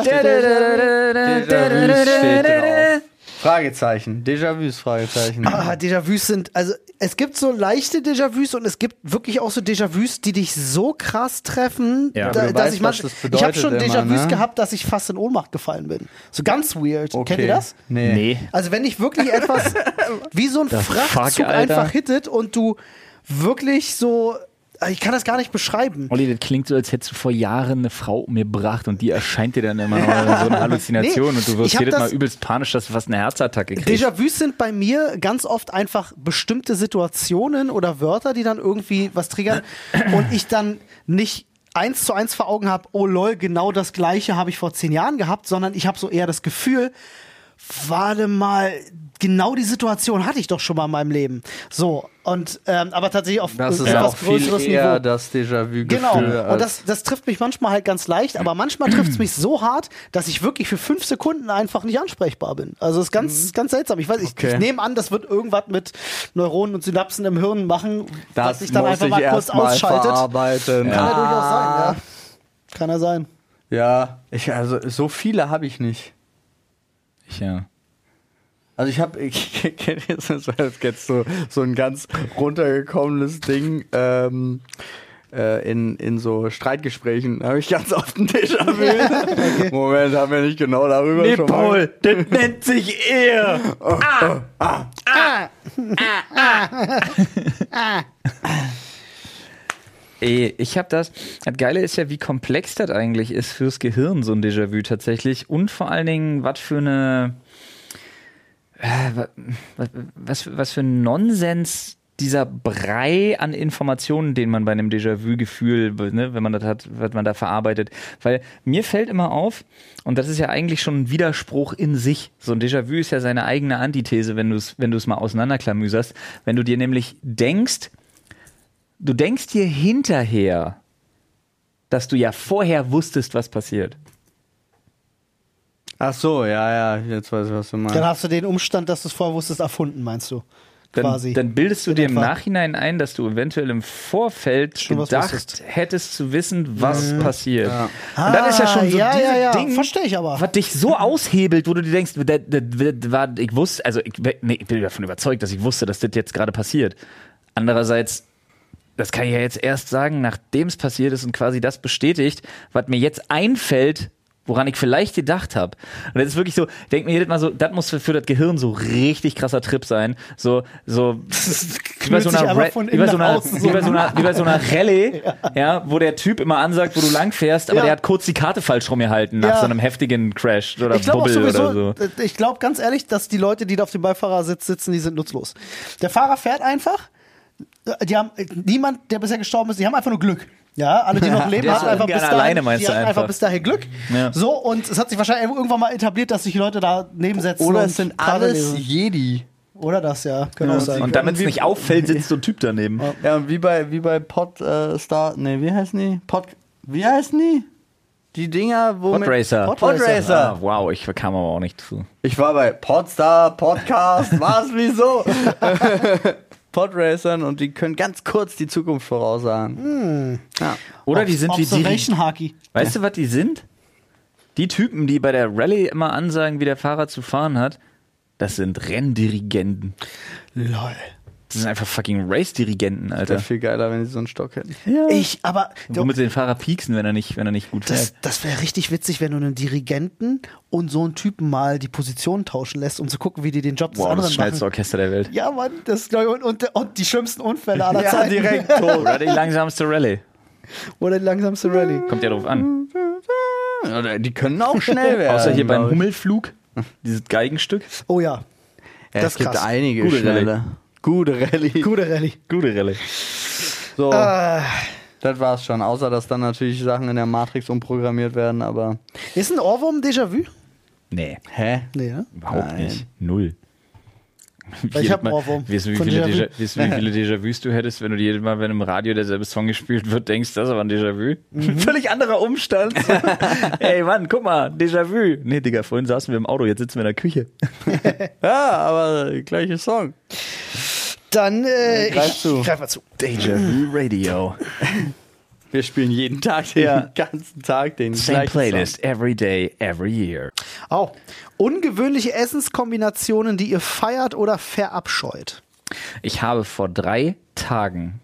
Déjà-vu steht drauf. Fragezeichen. Déjà-vus, Fragezeichen. Ah, Déjà-vus sind, also es gibt so leichte Déjà-vus und es gibt wirklich auch so Déjà-vus, die dich so krass treffen, Ja. da, Du dass weißt, ich manchmal, das ich habe schon Déjà-vus ne? gehabt, dass ich fast in Ohnmacht gefallen bin. So ganz weird. Okay. Kennt ihr das? Nee. Nee. Also wenn dich wirklich etwas wie so ein Frachtzug fuck, einfach hittet und du wirklich so, ich kann das gar nicht beschreiben. Olli, das klingt so, als hättest du vor Jahren eine Frau umgebracht und die erscheint dir dann immer so eine Halluzination Nee, und du wirst jedes Mal übelst panisch, dass du fast eine Herzattacke kriegst. Déjà-vus sind bei mir ganz oft einfach bestimmte Situationen oder Wörter, die dann irgendwie was triggern und ich dann nicht eins zu eins vor Augen habe, oh lol, genau das gleiche habe ich vor zehn Jahren gehabt, sondern ich habe so eher das Gefühl, warte mal, genau die Situation hatte ich doch schon mal in meinem Leben. So, und ähm, aber tatsächlich auf Das ist etwas auch viel größeres eher Niveau. das Déjà-vu-Gefühl. Genau. Und das, das trifft mich manchmal halt ganz leicht, aber manchmal trifft es mich so hart, dass ich wirklich für fünf Sekunden einfach nicht ansprechbar bin. Also es ist ganz, ganz seltsam. Ich weiß, ich, Okay. ich nehme an, das wird irgendwas mit Neuronen und Synapsen im Hirn machen, was das sich dann muss einfach ich mal kurz mal ausschaltet. verarbeiten. Kann ja durchaus sein, ja. Kann ja sein. Ja, ich, also so viele habe ich nicht. Ja. Also ich habe, ich kenne jetzt, das war jetzt so, so ein ganz runtergekommenes Ding. Ähm, äh, in, in so Streitgesprächen habe ich ganz oft ein Déjà-vu. Moment, haben wir nicht genau darüber schon mal. das nennt sich er. Ey, ich habe das. Das Geile ist ja, wie komplex das eigentlich ist fürs Gehirn, so ein Déjà-vu tatsächlich. Und vor allen Dingen, was für eine. Äh, wa- was, was, für ein Nonsens dieser Brei an Informationen, den man bei einem Déjà-vu-Gefühl, ne, wenn man das hat, was man da verarbeitet. Weil mir fällt immer auf, und das ist ja eigentlich schon ein Widerspruch in sich. So ein Déjà-vu ist ja seine eigene Antithese, wenn du es wenn du es mal auseinanderklamüserst. Wenn du dir nämlich denkst, du denkst dir hinterher, dass du ja vorher wusstest, was passiert. Ach so, ja, ja, jetzt weiß ich, was du meinst. Dann hast du den Umstand, dass du es vorher wusstest, erfunden, meinst du? Dann, Quasi. dann bildest du In dir im. Nachhinein ein, dass du eventuell im Vorfeld Schon gedacht hättest zu wissen, was passiert. Ja. Und das ist ja schon so Ah, ja, dieses ja, ja. Ding, Verstehe ich aber. was dich so aushebelt, wo du dir denkst, das, das, das war, ich wusste, also ich, nee, ich bin davon überzeugt, dass ich wusste, dass das jetzt gerade passiert. Andererseits, das kann ich ja jetzt erst sagen, nachdem es passiert ist und quasi das bestätigt, was mir jetzt einfällt, woran ich vielleicht gedacht habe. Und das ist wirklich so, denk mir jedes Mal so, das muss für, für das Gehirn so richtig krasser Trip sein. So, so, wie bei so einer, wie bei so nach einer, wie bei so einer, wie bei so einer Rallye, ja. wo der Typ immer ansagt, wo du lang fährst, aber Ja. der hat kurz die Karte falsch rumgehalten nach Ja. so einem heftigen Crash oder Ich Bubble sowieso, oder so. äh, ich glaube ganz ehrlich, dass die Leute, die da auf dem Beifahrersitz sitzen, die sind nutzlos. Der Fahrer fährt einfach. Die haben äh, niemand, der bisher gestorben ist, die haben einfach nur Glück. Ja, alle, die noch leben, hatten einfach bis dahin, alleine, meinst die du hatten einfach einfach. bis dahin Glück. Ja. So, und es hat sich wahrscheinlich irgendwann mal etabliert, dass sich Leute da nebensetzen. Oder es sind alles. Jedi. Oder das, ja. Kann Ja, auch sein. Und damit es nicht auffällt, sitzt so ein Typ daneben. Ja, wie bei, wie bei Pod äh, Star, ne, wie heißen die? Pod, wie heißen die? Die Dinger, wo Podracer. Podracer. Ah, wow, ich kam aber auch nicht zu. Ich war bei Podstar, Podcast, was, wieso? Podracern und die können ganz kurz die Zukunft voraussagen. Ja. Oder die sind wie die. Weißt du, was die sind? Die Typen, die bei der Rallye immer ansagen, wie der Fahrer zu fahren hat, das sind Renndirigenten. Lol. Das sind einfach fucking Race-Dirigenten, Wäre Alter. viel geiler, wenn sie so einen Stock hätten. Ich, aber Womit sie den Fahrer pieksen, wenn er nicht, wenn er nicht gut das, fährt. das wäre richtig witzig, wenn du einen Dirigenten und so einen Typen mal die Position tauschen lässt, um zu gucken, wie die den Job des Wow, das anderen schnellste machen. Orchester der Welt. Ja, Mann, das ist, ich, und, und, und die schlimmsten Unfälle aller Ja, Zeiten. direkt tot. Oder die langsamste Rallye. Oder die langsamste Rallye. Kommt ja drauf an. Oder die können auch schnell werden. Außer hier beim. Hummelflug, dieses Geigenstück. Oh ja, Ja, das es gibt krass. einige Gute schnelle. Gute Rallye. gute Rallye. Gute Rallye. So, Äh, das war's schon. Außer, dass dann natürlich Sachen in der Matrix umprogrammiert werden, aber. ist ein Ohrwurm Déjà-vu? Nee, Hä? Nee, ne? überhaupt Nein. nicht. Null. Wie Ich hab Mal- Ohrwurm Weißt du, wie viele. Déjà- du, Déjà-vus du hättest, wenn du jedes Mal, wenn im Radio derselbe Song gespielt wird, denkst, das ist aber ein Déjà-vu? Mhm. Völlig anderer Umstand. Ey, Mann, guck mal, Déjà-vu. Nee, Digga, vorhin saßen wir im Auto, jetzt sitzen wir in der Küche. Ja, aber gleiche Song. Dann, äh, Greif ich, zu. ich greif mal zu. Déjà-vu Radio. Wir spielen jeden Tag, den Ja. ganzen Tag den Same gleichen playlist every day, every year. Oh. Ungewöhnliche Essenskombinationen, die ihr feiert oder verabscheut. Ich habe vor drei Tagen,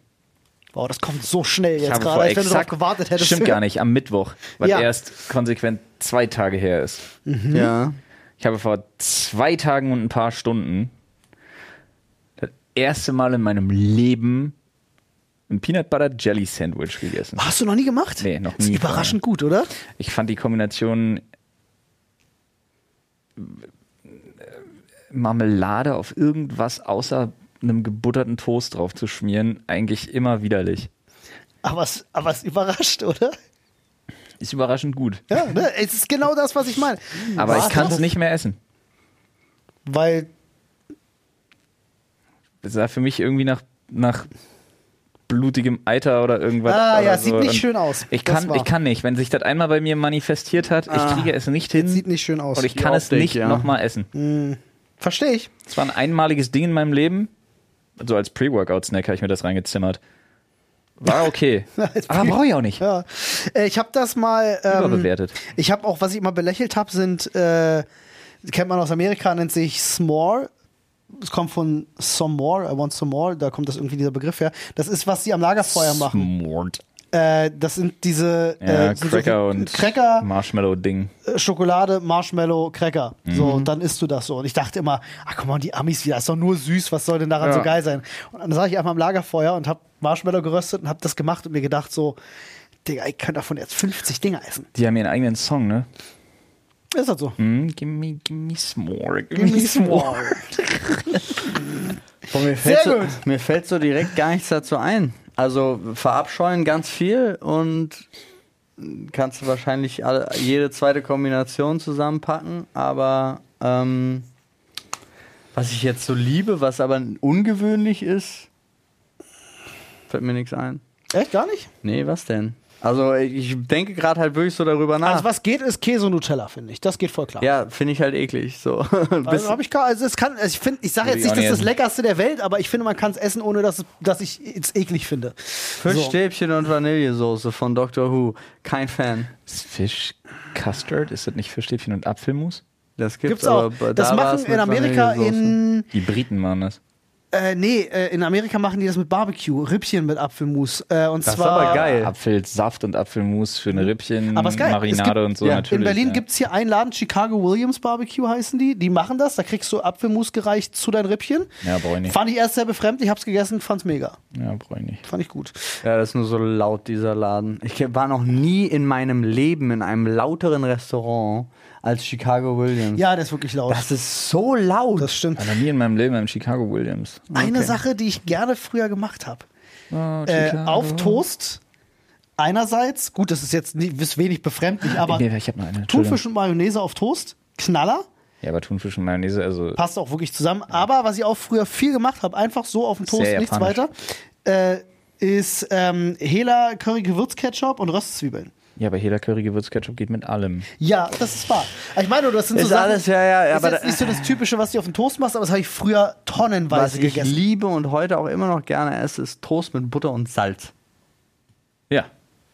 Wow, das kommt so schnell jetzt gerade, als wenn du darauf exakt, gewartet hättest. stimmt gar nicht, am Mittwoch, weil Ja. erst konsequent zwei Tage her ist. Song. Ja. Ich habe vor zwei Tagen und ein paar Stunden erste Mal in meinem Leben ein Peanut Butter Jelly Sandwich gegessen. Hast du noch nie gemacht? Nee, noch Ist nie überraschend gut, oder? Ich fand die Kombination äh, Marmelade auf irgendwas außer einem gebutterten Toast drauf zu schmieren eigentlich immer widerlich. Aber es, aber es überrascht, oder? Ist überraschend gut. Ja, ne? es ist genau das, was ich meine. Aber Was? ich kann es nicht mehr essen. Weil, Das sah für mich irgendwie nach, nach blutigem Eiter oder irgendwas. ah oder ja, sieht so. nicht Und schön aus. Ich kann, ich kann nicht. Wenn sich das einmal bei mir manifestiert hat, ich kriege es nicht hin Sieht nicht schön aus. und ich Die kann es Optik, nicht ja. nochmal essen. Verstehe ich. Es war ein einmaliges Ding in meinem Leben. So als Pre-Workout-Snack habe ich mir das reingezimmert. War okay. Aber brauche ich auch nicht. Ja. Äh, ich habe das mal. Ähm, Überbewertet. ich habe auch, was ich immer belächelt habe, sind, äh, kennt man aus Amerika, nennt sich S'more. Es kommt von some more, I want some more, da kommt das irgendwie dieser Begriff her. Das ist, was sie am Lagerfeuer machen. Smart. Äh, das sind diese Ja, äh, sind Cracker so, und Cracker, Marshmallow-Ding. äh, Schokolade, Marshmallow, Cracker. So, Mhm. und dann isst du das so. Und ich dachte immer, ach guck mal, die Amis wieder, ist doch nur süß, was soll denn daran Ja. so geil sein? Und dann saß ich einfach am Lagerfeuer und hab Marshmallow geröstet und hab das gemacht und mir gedacht so, Digga, ich könnte davon jetzt 50 Dinger essen. Die haben ihren eigenen Song, ne? Ist das so? Mm, gimme, gimme s'more. Give me some more. Mir, fällt so, mir fällt so direkt gar nichts dazu ein. Also verabscheuen ganz viel und kannst du wahrscheinlich alle, jede zweite Kombination zusammenpacken, aber ähm, was ich jetzt so liebe, was aber ungewöhnlich ist, fällt mir nichts ein. Echt, gar nicht? Nee, was denn? Also ich denke gerade halt wirklich so darüber nach. Also was geht, ist Käse und Nutella, finde ich. Das geht voll klar. ja, finde ich halt eklig. So. Also habe ich gar, also es kann, also ich finde, ich sage jetzt ich nicht, das ist das leckerste der Welt, aber ich finde, man kann es essen, ohne dass, es, dass ich es eklig finde. Fischstäbchen und Vanillesoße von Doctor Who. Kein Fan. Ist Fish Custard? Ist das nicht Fischstäbchen und Apfelmus? Das gibt's, Gibt's auch. aber Das da machen in Amerika in, Die Briten machen das. Äh, nee, äh, in Amerika machen die das mit Barbecue, Rippchen mit Apfelmus. Äh, und Das ist zwar aber geil. Apfelsaft und Apfelmus für eine Rippchen, Aber ist geil. Marinade Es gibt- und so ja, in natürlich. In Berlin ja. gibt's hier einen Laden, Chicago Williams Barbecue heißen die. Die machen das. Da kriegst du Apfelmus gereicht zu deinen Rippchen. Ja, brauch ich nicht. Fand ich erst sehr befremdlich, hab's gegessen, fand's mega. Ja, brauche ich nicht. Fand ich gut. Ja, das ist nur so laut, dieser Laden. Ich war noch nie in meinem Leben in einem lauteren Restaurant als Chicago Williams. Ja, der ist wirklich laut. Das ist so laut. Das stimmt. War noch nie in meinem Leben im Chicago Williams. Eine Okay. Sache, die ich gerne früher gemacht habe. Oh, Äh, auf Toast. Einerseits, gut, das ist jetzt nicht, ist wenig befremdlich, aber Nee, ich habe noch eine. Thunfisch und Mayonnaise auf Toast, Knaller, Ja, aber Thunfisch und Mayonnaise, also passt auch wirklich zusammen. Aber was ich auch früher viel gemacht habe, einfach so auf dem Toast, Sehr nichts japanisch. weiter, äh, ist ähm, Hela Curry Gewürzketchup und Röstzwiebeln. Ja, aber Hela Curry Gewürzketchup geht mit allem. Ja, das ist wahr. Ich meine, das sind so Ist Sachen, alles, ja, ja, ist aber nicht so das Typische, was du auf dem Toast machst, aber das habe ich früher tonnenweise Was ich gegessen. liebe und heute auch immer noch gerne esse, ist Toast mit Butter und Salz. Ja.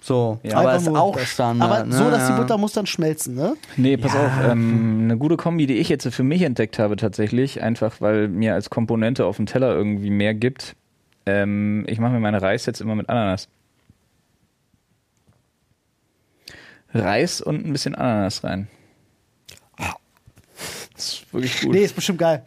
So, Ja. aber ist auch. Standard. Aber so, ne? dass die Ja. Butter muss dann schmelzen, ne? Nee, pass Ja. auf, ähm, eine gute Kombi, die ich jetzt für mich entdeckt habe tatsächlich, einfach weil mir als Komponente auf dem Teller irgendwie mehr gibt. Ähm, ich mache mir meine Reis jetzt immer mit Ananas. Reis und ein bisschen Ananas rein. Das ist wirklich gut. Nee, ist bestimmt geil.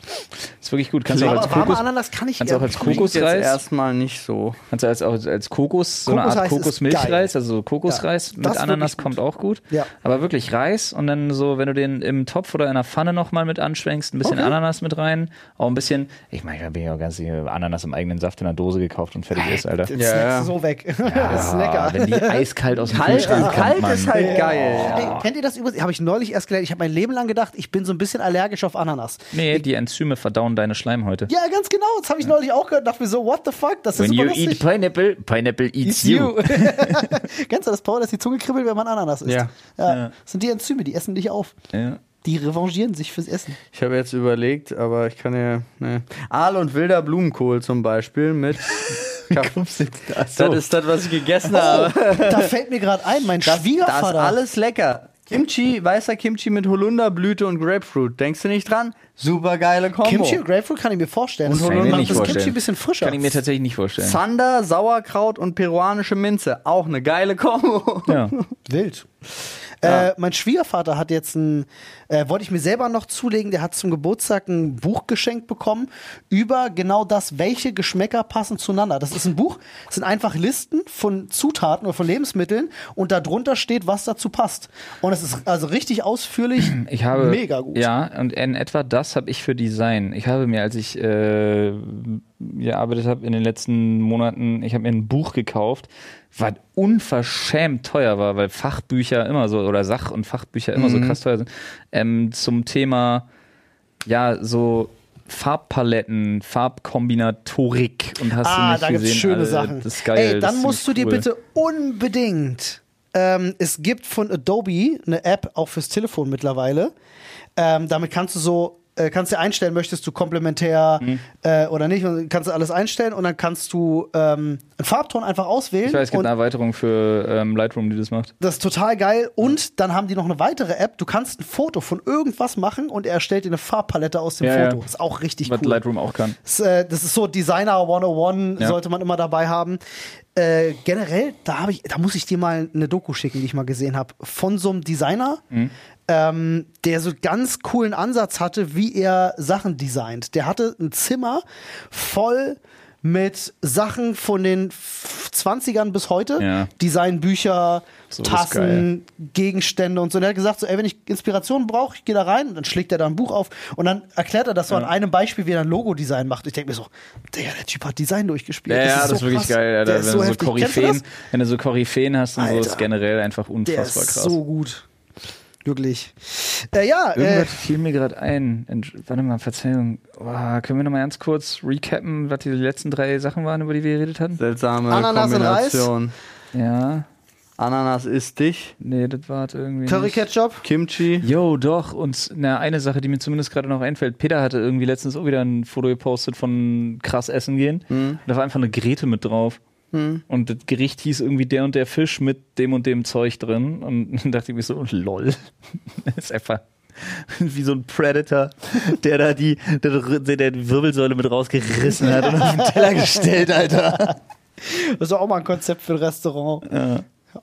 ist wirklich gut. Kannst du auch Aber als warme Kokos, Ananas kann ich kannst du auch als Kokosreis, erstmal nicht so. kannst du als, auch als Kokos, so eine Art Kokosmilchreis, also Kokosreis Ja, mit Ananas kommt auch gut. Ja. Aber wirklich Reis und dann so, wenn du den im Topf oder in der Pfanne nochmal mit anschwenkst, ein bisschen Okay. Ananas mit rein, auch ein bisschen, ich meine, da bin ich auch ganz sicher, Ananas im eigenen Saft in der Dose gekauft und fertig ist, Alter. Den Ja, snackst ja. du so weg. das ist lecker. Wenn die eiskalt aus dem Kalt, Kühlschrank kommt, kalt Mann. ist halt geil. Kennt ihr das übrigens? Habe ich neulich erst gelernt. Ich habe mein Leben lang gedacht, ich bin so ein bisschen allergisch auf Ananas. Nee, die Enzyme verdauen deine Schleimhäute. Ja, ganz genau. Das habe ich neulich auch gehört. Dachte mir so, what the fuck? Das ist When super you lustig. eat pineapple, pineapple eats you. you. Kennst du das, Paul, dass die Zunge kribbelt, wenn man Ananas isst? Ja. ja. Das sind die Enzyme, die essen dich auf. Ja. Die revanchieren sich fürs Essen. Ich habe jetzt überlegt, aber ich kann ja. Ne. Aal und wilder Blumenkohl zum Beispiel mit kommst du da? Das ist das, was ich gegessen Oh, habe. da fällt mir gerade ein, mein Das, das ist Schwiegervater. alles lecker. Kimchi, weißer Kimchi mit Holunderblüte und Grapefruit. Denkst du nicht dran? Super geile Kombo. Kimchi und Grapefruit kann ich mir vorstellen. Und das Holunder- macht das vorstellen. Kimchi ein bisschen frischer. Kann ich mir tatsächlich nicht vorstellen. Zander, Sauerkraut und peruanische Minze. Auch eine geile Kombo. Ja. Wild. Äh, mein Schwiegervater hat jetzt ein, äh, wollte ich mir selber noch zulegen, der hat zum Geburtstag ein Buch geschenkt bekommen über genau das, welche Geschmäcker passen zueinander. Das ist ein Buch, es sind einfach Listen von Zutaten oder von Lebensmitteln und darunter steht, was dazu passt. Und es ist also richtig ausführlich, Ich habe mega gut. Ja, und in etwa das habe ich für Design. Ich habe mir, als ich äh, gearbeitet habe in den letzten Monaten, ich habe mir ein Buch gekauft, was unverschämt teuer war, weil Fachbücher immer so oder Sach- und Fachbücher immer so krass teuer sind. Ähm, zum Thema ja so Farbpaletten, Farbkombinatorik und hast du Ah, nicht da gibt's gesehen, schöne alle, Sachen. Das ist geil. Ey, dann musst du dir cool. bitte unbedingt. Ähm, es gibt von Adobe eine App auch fürs Telefon mittlerweile. Ähm, damit kannst du so äh, kannst du einstellen, möchtest du komplementär Mhm. äh, oder nicht, und kannst du alles einstellen und dann kannst du ähm, einen Farbton einfach auswählen. Ich weiß, es gibt eine Erweiterung für ähm, Lightroom, die das macht. das ist total geil. Und dann haben die noch eine weitere App. Du kannst ein Foto von irgendwas machen und er erstellt dir eine Farbpalette aus dem Ja, ja. Foto. Ist auch richtig Was cool. Lightroom auch kann. Das, äh, das ist so Designer 101, Ja. sollte man immer dabei haben. Äh, generell, da, hab ich, da muss ich dir mal eine Doku schicken, die ich mal gesehen habe, von so einem Designer, ähm, der so ganz coolen Ansatz hatte, wie er Sachen designt. Der hatte ein Zimmer voll mit Sachen von den F- 20ern bis heute. Ja. Designbücher, So ist Tassen, Gegenstände und so. Und er hat gesagt, so, ey, wenn ich Inspiration brauche, ich gehe da rein und dann schlägt er da ein Buch auf und dann erklärt er das so an einem Beispiel, wie er ein Logo-Design macht. Ich denke mir so, Digga, der Typ hat Design durchgespielt. Ja, ja, das so ist wirklich krass. geil. Alter. Der ist wenn, so du so Koryphäen, das? wenn du so Koryphäen hast und so, Alter. ist generell einfach Der unfassbar ist krass. so gut. Wirklich. Äh, ja, äh, Irgendwas fiel mir gerade ein. Entsch- Warte mal, Verzeihung. Oh, können wir noch mal ganz kurz recappen, was die letzten drei Sachen waren, über die wir geredet hatten? Seltsame Ananas und Reis? Kombination. Ja, Ananas ist dich. nee, das war irgendwie. Curry nicht. Ketchup. Kimchi. Jo, doch. Und na, eine Sache, die mir zumindest gerade noch einfällt. Peter hatte irgendwie letztens auch wieder ein Foto gepostet von krass essen gehen. Und da war einfach eine Grete mit drauf. Und das Gericht hieß irgendwie der und der Fisch mit dem und dem Zeug drin. Und dann dachte ich mir so, lol. Das ist einfach wie so ein Predator, der da die, der, der die Wirbelsäule mit rausgerissen hat und auf den Teller gestellt, Alter. Das ist auch mal ein Konzept für ein Restaurant.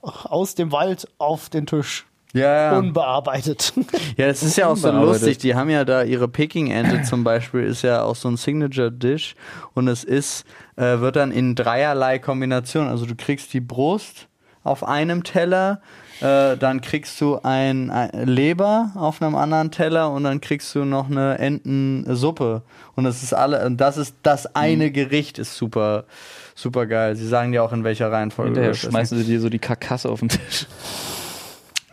Aus dem Wald auf den Tisch. Ja, ja. Unbearbeitet. Ja, das ist ja auch so lustig. Die haben ja da ihre Peking-Ente zum Beispiel, ist ja auch so ein Signature-Dish und es ist, äh, wird dann in dreierlei Kombination. Also du kriegst die Brust auf einem Teller, äh, dann kriegst du ein, ein Leber auf einem anderen Teller und dann kriegst du noch eine Entensuppe. Und das ist alle, und das ist das eine Gericht ist super, super geil. Sie sagen dir auch in welcher Reihenfolge. Hinterher schmeißen sie dir so die Karkasse auf den Tisch.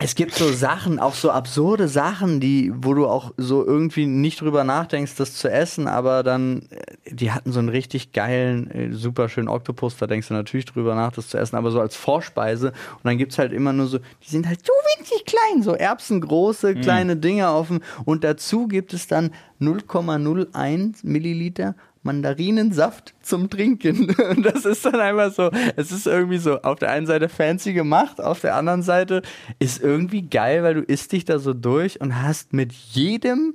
Es gibt so Sachen, auch so absurde Sachen, die, wo du auch so irgendwie nicht drüber nachdenkst, das zu essen, aber dann, äh, die hatten so einen richtig geilen, äh, super schönen Oktopus, da denkst du natürlich drüber nach, das zu essen, aber so als Vorspeise. Und dann gibt's halt immer nur so, die sind halt so winzig klein, so erbsengroße kleine Dinge auf dem, und dazu gibt es dann 0,01 Milliliter Mandarinensaft zum Trinken. Und das ist dann einfach so, es ist irgendwie so auf der einen Seite fancy gemacht, auf der anderen Seite ist irgendwie geil, weil du isst dich da so durch und hast mit jedem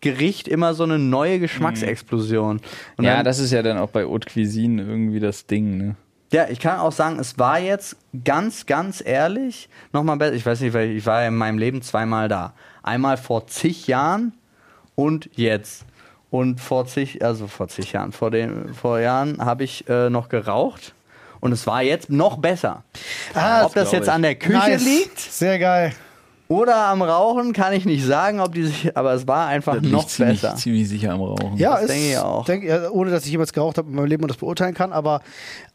Gericht immer so eine neue Geschmacksexplosion. Und ja, dann, das ist ja dann auch bei Haute Cuisine irgendwie das Ding, ne? ja, ich kann auch sagen, es war jetzt ganz, ganz ehrlich nochmal besser. Ich weiß nicht, weil ich war ja in meinem Leben zweimal da. Einmal vor zig Jahren und jetzt. Und vor zig, also vor zig Jahren, vor, den, vor Jahren habe ich äh, noch geraucht und es war jetzt noch besser. Ah, Ob das glaub jetzt ich. an der Küche Nice. liegt Sehr geil. oder am Rauchen, kann ich nicht sagen, ob die sich, aber es war einfach Das noch ziemlich, besser. ziemlich sicher am Rauchen. Ja, Das ist, denke ich auch. Denk, ohne dass ich jemals geraucht habe in meinem Leben und das beurteilen kann, aber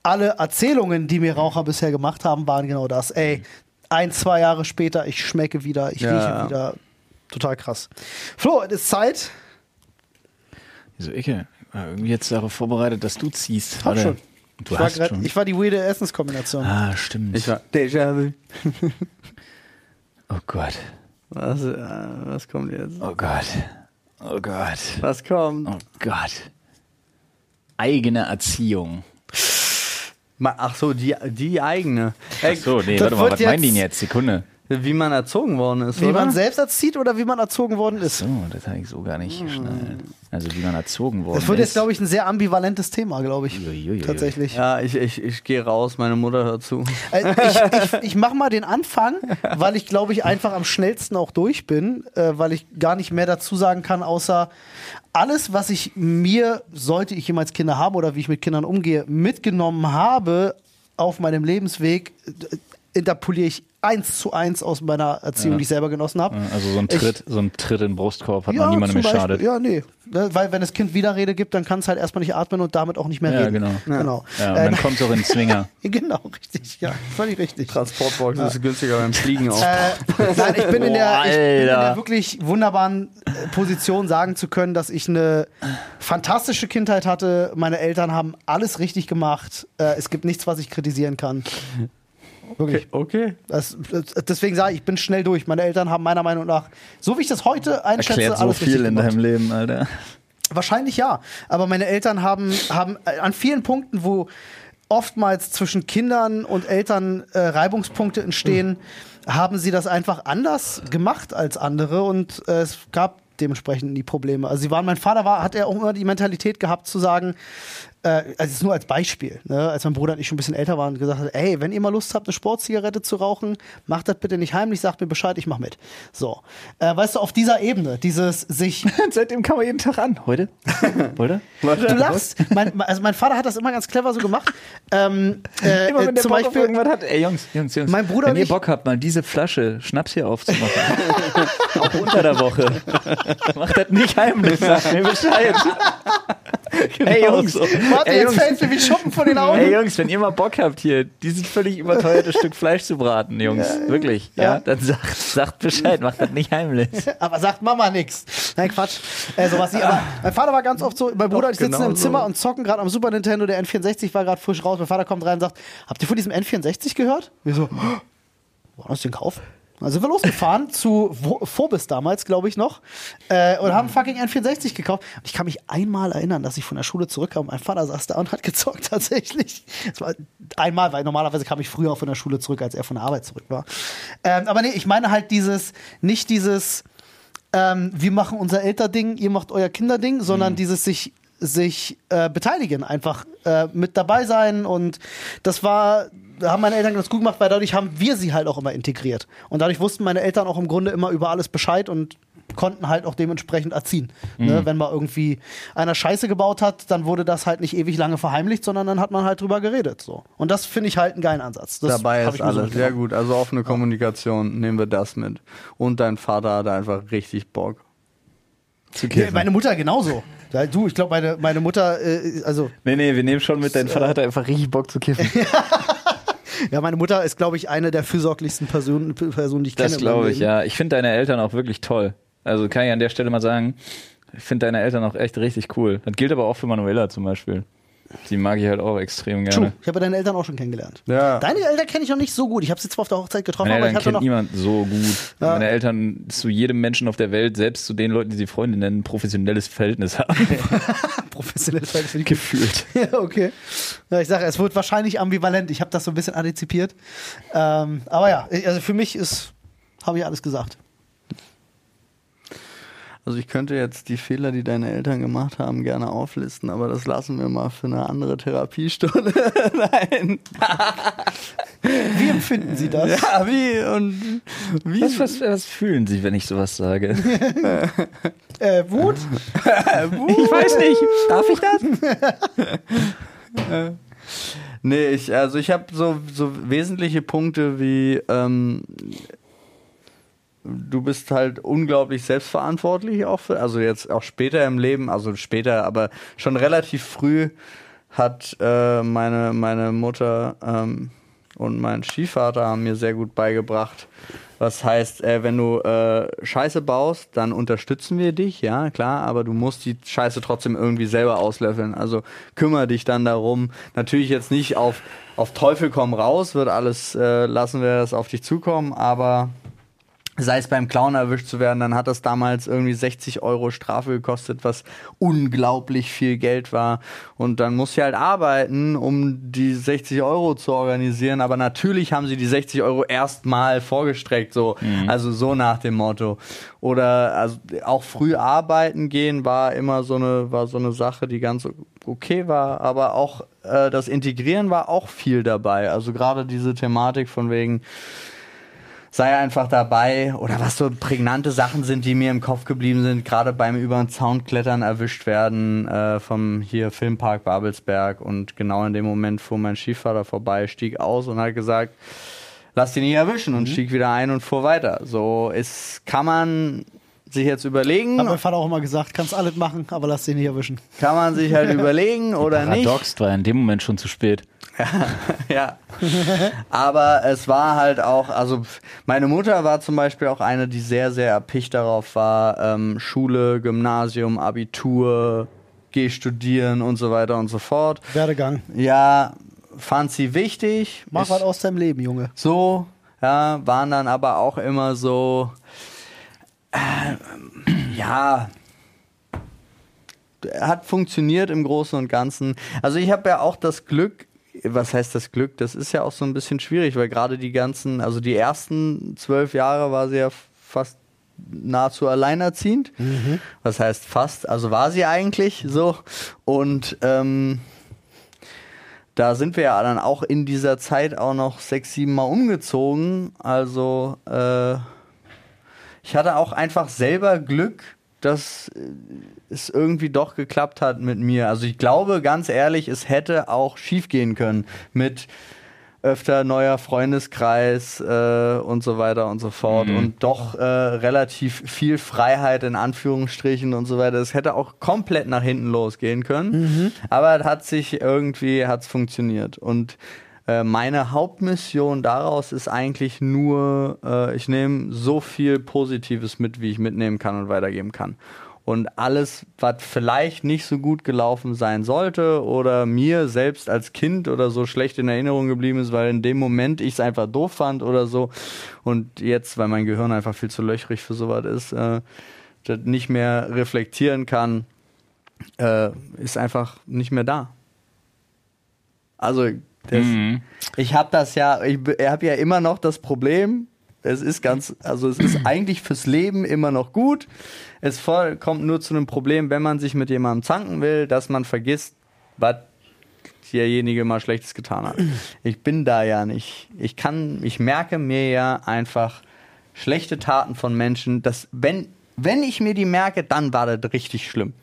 alle Erzählungen, die mir Raucher bisher gemacht haben, waren genau das. Ey, ein, zwei Jahre später, ich schmecke wieder, ich Ja, rieche ja. wieder. Total krass. Flo, es ist Zeit. Wieso Ecke? War irgendwie jetzt darauf vorbereitet, dass du ziehst. Hab Warte. schon. Du ich, war grad, schon. ich war die weirde Essenskombination. ah, stimmt. Ich war Déjà-vu. oh Gott. Was, äh, was kommt jetzt? Oh Gott. Oh Gott. Was kommt? Oh Gott. Eigene Erziehung. Ach so, die, die eigene. Ey, So, nee, Das warte mal, was meinen die jetzt? Sekunde. Wie man erzogen worden ist, Wie oder? man selbst erzieht oder wie man erzogen worden ist. So, das habe ich so gar nicht geschnallt. Also wie man erzogen worden Das wird ist. jetzt, glaube ich, ein sehr ambivalentes Thema, glaube ich. Uiuiui. Tatsächlich. ja, ich, ich, ich gehe raus, meine Mutter hört zu. Äh, ich ich, ich mache mal den Anfang, weil ich, glaube ich, einfach am schnellsten auch durch bin, äh, weil ich gar nicht mehr dazu sagen kann, außer alles, was ich mir, sollte ich jemals Kinder haben oder wie ich mit Kindern umgehe, mitgenommen habe auf meinem Lebensweg, äh, interpoliere ich eins zu eins aus meiner Erziehung, die ich selber genossen habe. Also so ein Ich- Tritt, so ein Tritt in den Brustkorb hat noch niemandem geschadet. Ja, nee. Ne, Weil wenn das Kind Widerrede gibt, dann kann es halt erstmal nicht atmen und damit auch nicht mehr Ja, reden. genau. genau. Ja, und Äh, dann kommt es auch in den Zwinger. genau, richtig. Ja, völlig richtig. Transportbox ist günstiger beim Fliegen auch. Äh, nein, ich bin, in der, ich bin in der wirklich wunderbaren äh, Position, sagen zu können, dass ich eine fantastische Kindheit hatte. Meine Eltern haben alles richtig gemacht. Äh, es gibt nichts, was ich kritisieren kann. Wirklich. Okay. Das, das, deswegen sage ich, ich bin schnell durch. Meine Eltern haben meiner Meinung nach, so wie ich das heute einschätze, Erklärt so alles viel in deinem Leben, Alter. Wahrscheinlich ja. Aber meine Eltern haben, haben äh, an vielen Punkten, wo oftmals zwischen Kindern und Eltern äh, Reibungspunkte entstehen, haben sie das einfach anders gemacht als andere und äh, es gab dementsprechend die Probleme. Also sie waren, mein Vater war, hat er auch immer die Mentalität gehabt zu sagen, äh, also jetzt nur als Beispiel, ne, als mein Bruder und ich schon ein bisschen älter waren und gesagt hat, ey, wenn ihr mal Lust habt, eine Sportzigarette zu rauchen, macht das bitte nicht heimlich, sagt mir Bescheid, ich mach mit. So, äh, weißt du, auf dieser Ebene, dieses sich Seitdem kann man jeden Tag an. Heute? Heute? Du lachst. Mein, also mein Vater hat das immer ganz clever so gemacht. Ähm, äh, Immer wenn der zum Bock auf Beispiel, irgendwas hat. Ey, Jungs, Jungs, Jungs. Mein Bruder wenn ihr Bock habt, mal diese Flasche Schnaps hier aufzumachen. auch unter der Woche. Macht das nicht heimlich, sagt mir Bescheid. Ey, Jungs. warte, ey, jetzt Jungs. fällt mir wie Schuppen von den Augen. Ey Jungs, wenn ihr mal Bock habt hier, dieses völlig überteuerte Stück Fleisch zu braten, Jungs, wirklich, ja, Ja. dann sagt, sagt Bescheid, macht das nicht heimlich. Aber sagt Mama nix. Nein, Quatsch. Äh, sowas nicht. Aber mein Vater war ganz oft so, mein Bruder und ich sitzen genau im Zimmer so. und zocken gerade am Super Nintendo, der N64 war gerade frisch raus. Mein Vater kommt rein und sagt, habt ihr von diesem N64 gehört? Wir so, wo hast du den gekauft? Dann sind wir losgefahren zu Phobis damals, glaube ich noch, äh, und haben fucking N64 gekauft. Und ich kann mich einmal erinnern, dass ich von der Schule zurückkam. Mein Vater saß da und hat gezockt tatsächlich. Das war einmal, weil normalerweise kam ich früher von der Schule zurück, als er von der Arbeit zurück war. Ähm, aber nee, ich meine halt dieses, nicht dieses, ähm, wir machen unser Elterding, ihr macht euer Kinderding, sondern dieses sich sich äh, beteiligen, einfach äh, mit dabei sein und das war, da haben meine Eltern ganz gut gemacht, weil dadurch haben wir sie halt auch immer integriert und dadurch wussten meine Eltern auch im Grunde immer über alles Bescheid und konnten halt auch dementsprechend erziehen. Ne? Wenn mal irgendwie einer Scheiße gebaut hat, dann wurde das halt nicht ewig lange verheimlicht, sondern dann hat man halt drüber geredet. So. Und das finde ich halt einen geilen Ansatz. Das Dabei ist ich mir so alles. Sehr gut. Also offene Kommunikation, nehmen wir das mit. Und dein Vater hatte einfach richtig Bock. Zu Ja, meine Mutter genauso. Du, ich glaube, meine, meine Mutter, äh, also Nee, nee, wir nehmen schon mit, dein Vater hatte einfach richtig Bock zu kiffen. Ja, meine Mutter ist, glaube ich, eine der fürsorglichsten Personen, Personen die ich Das kenne. in meinem glaube ich, Leben. ja. Ich finde deine Eltern auch wirklich toll. Also kann ich an der Stelle mal sagen, ich finde deine Eltern auch echt richtig cool. Das gilt aber auch für Manuela zum Beispiel. Die mag ich halt auch extrem True. gerne. Ich habe deine Eltern auch schon kennengelernt. Ja. Deine Eltern kenne ich noch nicht so gut. Ich habe sie zwar auf der Hochzeit getroffen, Meine aber ich Eltern hatte kennt noch. niemand so gut. Meine Eltern zu jedem Menschen auf der Welt, selbst zu den Leuten, die sie Freunde nennen, ein professionelles Verhältnis haben. Professionelles Verhältnis für die Gefühlt. Ja, okay. Ja, ich sage, es wird wahrscheinlich ambivalent. Ich habe das so ein bisschen antizipiert. Ähm, aber ja, ich- also für mich ist, habe ich alles gesagt. Also ich könnte jetzt die Fehler, die deine Eltern gemacht haben, gerne auflisten, aber das lassen wir mal für eine andere Therapiestunde. Nein. Wie empfinden Sie das? Ja, wie und wie? Was, was, was fühlen Sie, wenn ich sowas sage? Äh, Wut? Ich weiß nicht. Darf ich das? Nee, ich, also ich habe so, so wesentliche Punkte wie ähm, du bist halt unglaublich selbstverantwortlich auch für, also jetzt auch später im Leben, also später, aber schon relativ früh hat äh, meine, meine Mutter ähm, und mein Stiefvater haben mir sehr gut beigebracht, was heißt, äh, wenn du äh, Scheiße baust, dann unterstützen wir dich, ja, klar, aber du musst die Scheiße trotzdem irgendwie selber auslöffeln. Also kümmere dich dann darum. Natürlich jetzt nicht auf, auf Teufel komm raus, wird alles, äh, lassen wir das auf dich zukommen, aber sei es beim Clown erwischt zu werden, dann hat das damals irgendwie 60 Euro Strafe gekostet, was unglaublich viel Geld war. Und dann muss sie halt arbeiten, um die 60 Euro zu organisieren. Aber natürlich haben sie die 60 Euro erstmal vorgestreckt, so. Also so nach dem Motto. Oder also auch früh arbeiten gehen war immer so eine, war so eine Sache, die ganz okay war. Aber auch äh, das Integrieren war auch viel dabei. Also gerade diese Thematik von wegen, sei einfach dabei. Oder was so prägnante Sachen sind, die mir im Kopf geblieben sind, gerade beim über den Zaun klettern erwischt werden äh, vom hier Filmpark Babelsberg. Und genau in dem Moment fuhr mein Skifahrer vorbei, stieg aus und hat gesagt, lass dich nicht erwischen. Und stieg wieder ein und fuhr weiter. So ist kann man sich jetzt überlegen, Hat mein Vater auch immer gesagt, kannst alles machen, aber lass dich nicht erwischen. kann man sich halt überlegen oder nicht. Paradox war in dem Moment schon zu spät. Ja. Aber es war halt auch, also meine Mutter war zum Beispiel auch eine, die sehr, sehr erpicht darauf war, ähm, Schule, Gymnasium, Abitur, geh studieren und so weiter und so fort. Werdegang. Ja, fand sie wichtig. Mach was aus deinem Leben, Junge. so, ja, waren dann aber auch immer so, äh, ja, hat funktioniert im Großen und Ganzen. Also ich habe ja auch das Glück, was heißt das Glück? Das ist ja auch so ein bisschen schwierig, weil gerade die ganzen, also die ersten zwölf Jahre war sie ja fast nahezu alleinerziehend. Was heißt fast? Also war sie eigentlich so. Und ähm, da sind wir ja dann auch in dieser Zeit auch noch sechs, sieben Mal umgezogen. Also äh, ich hatte auch einfach selber Glück, dass äh, es irgendwie doch geklappt hat mit mir. Also ich glaube ganz ehrlich, es hätte auch schief gehen können mit öfter neuer Freundeskreis äh, und so weiter und so fort. Und doch äh, relativ viel Freiheit in Anführungsstrichen und so weiter. Es hätte auch komplett nach hinten losgehen können, aber es hat sich irgendwie hat's funktioniert. Und äh, meine Hauptmission daraus ist eigentlich nur, äh, ich nehme so viel Positives mit, wie ich mitnehmen kann und weitergeben kann. Und alles, was vielleicht nicht so gut gelaufen sein sollte oder mir selbst als Kind oder so schlecht in Erinnerung geblieben ist, weil in dem Moment ich es einfach doof fand oder so und jetzt, weil mein Gehirn einfach viel zu löchrig für sowas ist, äh, das nicht mehr reflektieren kann, äh, ist einfach nicht mehr da. Also das, ich habe das ja, ich habe ja immer noch das Problem. Es ist ganz, also es ist eigentlich fürs Leben immer noch gut. Es voll, kommt nur zu einem Problem, wenn man sich mit jemandem zanken will, dass man vergisst, was derjenige mal Schlechtes getan hat. Ich bin da ja nicht. Ich kann, ich merke mir ja einfach schlechte Taten von Menschen, dass wenn, wenn ich mir die merke, dann war das richtig schlimm.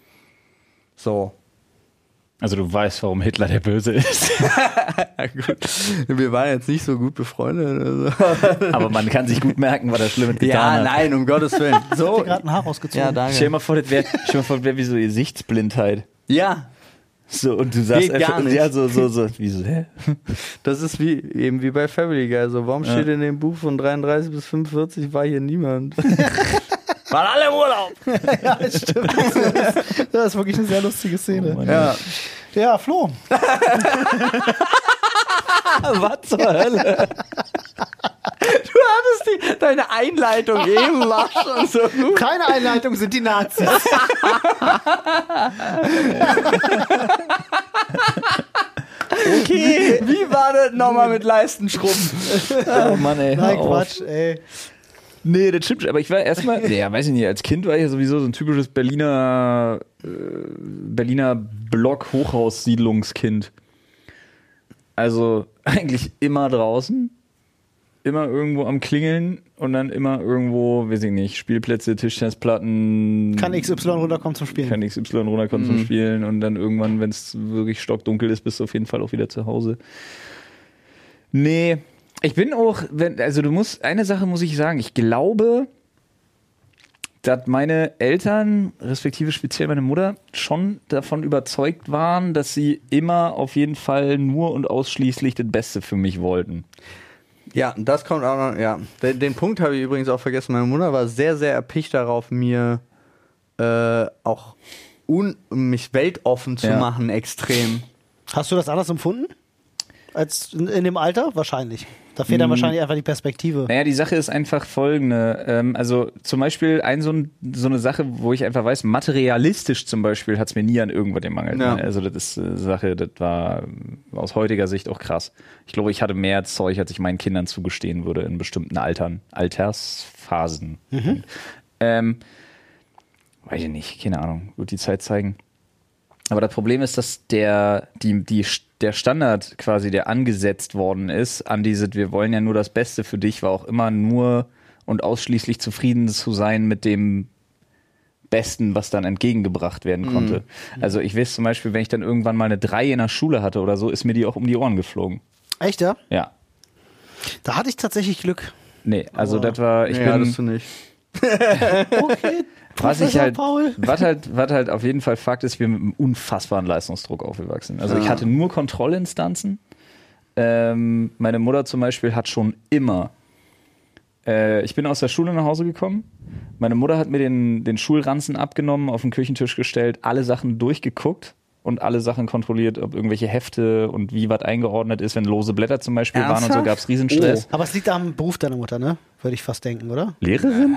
So. Also du weißt, warum Hitler der Böse ist. Ja, gut. Wir waren jetzt nicht so gut befreundet. Also. Aber man kann sich gut merken, was er Schlimmes getan Ja, hat. nein, um Gottes Willen. So. dir gerade ein Haar rausgezogen. Ja, danke. Stell dir mal vor, das wäre wär wie so Gesichtsblindheit. Ja, So, und du sagst Geht gar einfach, nicht. ja, so, so, so. Wieso, hä? das ist wie eben wie bei Family Guy. So, warum steht in dem Buch von 33 bis 45 war hier niemand? Waren alle im Urlaub. ja, das stimmt. Das ist wirklich eine sehr lustige Szene. Mann. Ja. ja, Flo. Was zur Hölle? Du hattest die, deine Einleitung eben war schon so gut. Keine Einleitung sind die Nazis. Okay. Wie war das nochmal mit Leistenschrubben? Oh Mann, ey. Nein, auf. Quatsch, ey. Nee, das stimmt. Aber ich war erstmal, ja, weiß ich nicht, als Kind war ich ja sowieso so ein typisches Berliner, äh, Berliner Block-Hochhaussiedlungskind. Also eigentlich immer draußen, immer irgendwo am Klingeln und dann immer irgendwo, weiß ich nicht, Spielplätze, Tischtennisplatten. Kann XY runterkommen zum Spielen. Kann XY runterkommen zum Spielen und dann irgendwann, wenn es wirklich stockdunkel ist, bist du auf jeden Fall auch wieder zu Hause. Nee, ich bin auch, wenn, also du musst, eine Sache muss ich sagen, ich glaube, dass meine Eltern, respektive speziell meine Mutter, schon davon überzeugt waren, dass sie immer auf jeden Fall nur und ausschließlich das Beste für mich wollten. Ja, das kommt auch noch, ja. Den, den Punkt habe ich übrigens auch vergessen. Meine Mutter war sehr, sehr erpicht darauf, mir äh, auch un mich weltoffen zu Ja. machen, extrem. Hast du das anders empfunden? Als in, in dem Alter? Wahrscheinlich. Da fehlt dann Mhm. wahrscheinlich einfach die Perspektive. Naja, die Sache ist einfach folgende. Ähm, also zum Beispiel ein, so, ein, so eine Sache, wo ich einfach weiß, materialistisch zum Beispiel hat es mir nie an irgendwas gemangelt. Ja. Ne? Also das ist eine Sache, das war aus heutiger Sicht auch krass. Ich glaube, ich hatte mehr Zeug, als ich meinen Kindern zugestehen würde in bestimmten Altern, Altersphasen. Ähm, weiß ich nicht, keine Ahnung, wird die Zeit zeigen. Aber das Problem ist, dass der, die, die, der Standard quasi, der angesetzt worden ist, an diese, wir wollen ja nur das Beste für dich, war auch immer nur und ausschließlich zufrieden zu sein mit dem Besten, was dann entgegengebracht werden konnte. Also ich weiß zum Beispiel, wenn ich dann irgendwann mal eine 3 in der Schule hatte oder so, ist mir die auch um die Ohren geflogen. Echt, ja? Ja. Da hatte ich tatsächlich Glück. Nee, also das war, ich nee, bin, hattest du nicht. Okay. Was ich halt, Paul. was halt, was halt auf jeden Fall Fakt ist, wir mit einem unfassbaren Leistungsdruck aufgewachsen. Also ich Ja. hatte nur Kontrollinstanzen. Ähm, meine Mutter zum Beispiel hat schon immer. Äh, ich bin aus der Schule nach Hause gekommen. Meine Mutter hat mir den, den Schulranzen abgenommen, auf den Küchentisch gestellt, alle Sachen durchgeguckt und alle Sachen kontrolliert, ob irgendwelche Hefte und wie was eingeordnet ist. Wenn lose Blätter zum Beispiel waren und so, Ernsthaft? gab es Riesenstress. Aber es liegt am Beruf deiner Mutter, ne? Würde ich fast denken, oder? Lehrerin?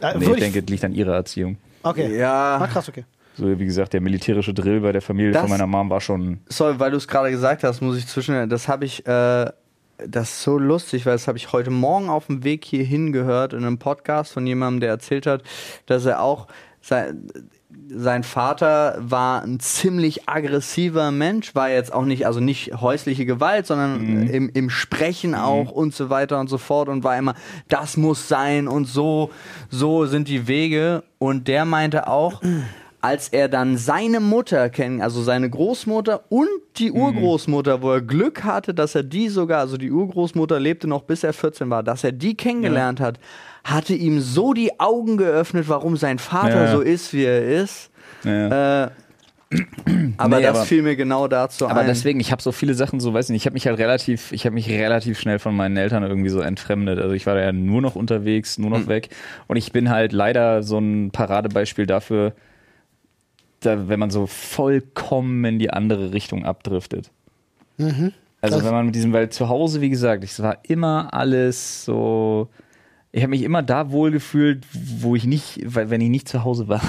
Äh, Nee, ich denke, es liegt an ihrer Erziehung. Okay. Ja. Ah, krass, okay. So, wie gesagt, der militärische Drill bei der Familie Das- von meiner Mom war schon. Sorry, weil du es gerade gesagt hast, muss ich zwischen. Das habe ich. Äh, das ist so lustig, weil das habe ich heute Morgen auf dem Weg hierhin gehört in einem Podcast von jemandem, der erzählt hat, dass er auch sein, sein Vater war ein ziemlich aggressiver Mensch, war jetzt auch nicht, also nicht häusliche Gewalt, sondern im, im Sprechen auch und so weiter und so fort und war immer, das muss sein und so, so sind die Wege. Und der meinte auch, als er dann seine Mutter kennen, also seine Großmutter und die Urgroßmutter, wo er Glück hatte, dass er die sogar, also die Urgroßmutter lebte noch bis er 14 war, dass er die kennengelernt hat, hatte ihm so die Augen geöffnet, warum sein Vater Ja. so ist, wie er ist. Ja. Äh, aber Nee, das aber- fiel mir genau dazu Aber ein. deswegen, ich habe so viele Sachen, so weiß ich nicht, ich habe mich halt relativ, ich habe mich relativ schnell von meinen Eltern irgendwie so entfremdet. Also ich war da ja nur noch unterwegs, nur noch Hm. weg. Und ich bin halt leider so ein Paradebeispiel dafür, da, wenn man so vollkommen in die andere Richtung abdriftet. Mhm. Also wenn man mit diesem, weil zu Hause, wie gesagt, es war immer alles so. Ich habe mich immer da wohl gefühlt, wo ich nicht, weil wenn ich nicht zu Hause war.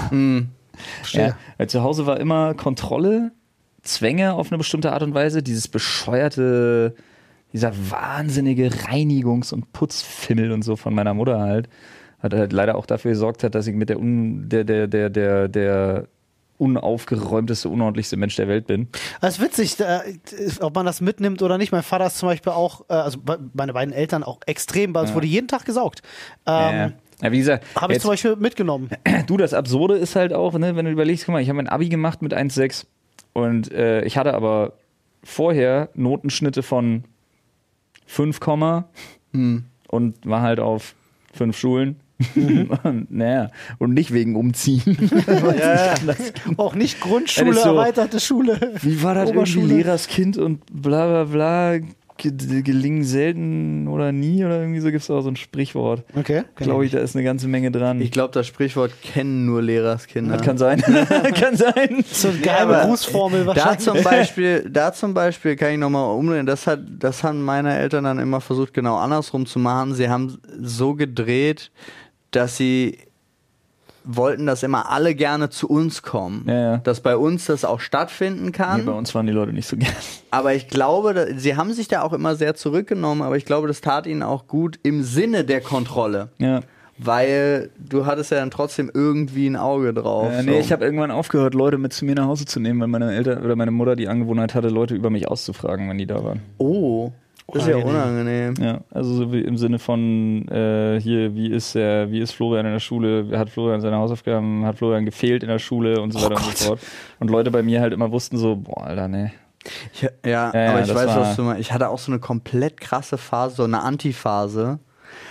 Verstehe. Ja, weil zu Hause war immer Kontrolle, Zwänge auf eine bestimmte Art und Weise, dieses bescheuerte, dieser wahnsinnige Reinigungs- und Putzfimmel und so von meiner Mutter halt, hat halt leider auch dafür gesorgt hat, dass ich mit der un, der, der, der, der, der unaufgeräumteste, unordentlichste Mensch der Welt bin. Das ist witzig, da, ob man das mitnimmt oder nicht. Mein Vater ist zum Beispiel auch, äh, also meine beiden Eltern auch extrem, weil es wurde jeden Tag gesaugt. Ähm, ja, wie gesagt, Habe ich zum Beispiel mitgenommen. du, das Absurde ist halt auch, ne, wenn du überlegst, guck mal, ich habe mein Abi gemacht mit 1,6 und äh, ich hatte aber vorher Notenschnitte von 5, und war halt auf fünf Schulen. und, naja, und nicht wegen Umziehen. Auch nicht Grundschule, so. erweiterte Schule. Wie war das irgendwie Oberschule. Lehrerskind und bla bla bla, ge- gelingen selten oder nie oder irgendwie so gibt es auch so ein Sprichwort. Okay. Glaube ich, da ist eine ganze Menge dran. ich glaube, das Sprichwort kennen nur Lehrerskinder. das kann sein. kann sein. So eine geheime aber Grußformel Da wahrscheinlich. zum Beispiel, da zum Beispiel kann ich nochmal umdrehen. Das hat, das haben meine Eltern dann immer versucht, genau andersrum zu machen. Sie haben so gedreht, dass sie wollten, dass immer alle gerne zu uns kommen. Ja, ja. Dass bei uns das auch stattfinden kann. Nee, bei uns waren die Leute nicht so gern. Aber ich glaube, da, sie haben sich da auch immer sehr zurückgenommen, aber ich glaube, das tat ihnen auch gut im Sinne der Kontrolle. Ja. Weil du hattest ja dann trotzdem irgendwie ein Auge drauf. Äh, nee, so. ich habe irgendwann aufgehört, Leute mit zu mir nach Hause zu nehmen, weil meine Eltern oder meine Mutter die Angewohnheit hatte, Leute über mich auszufragen, wenn die da waren. Oh, das ist ja Unangenehm. Ja, also so wie im Sinne von äh, hier, wie ist der, wie ist Florian in der Schule, hat Florian seine Hausaufgaben, hat Florian gefehlt in der Schule und so weiter und so fort. Und Leute bei mir halt immer wussten so, boah, Alter, nee. Ich, ja, Ja, ja, aber ich weiß, was du meinst. Ich hatte auch so eine komplett krasse Phase, so eine Antiphase.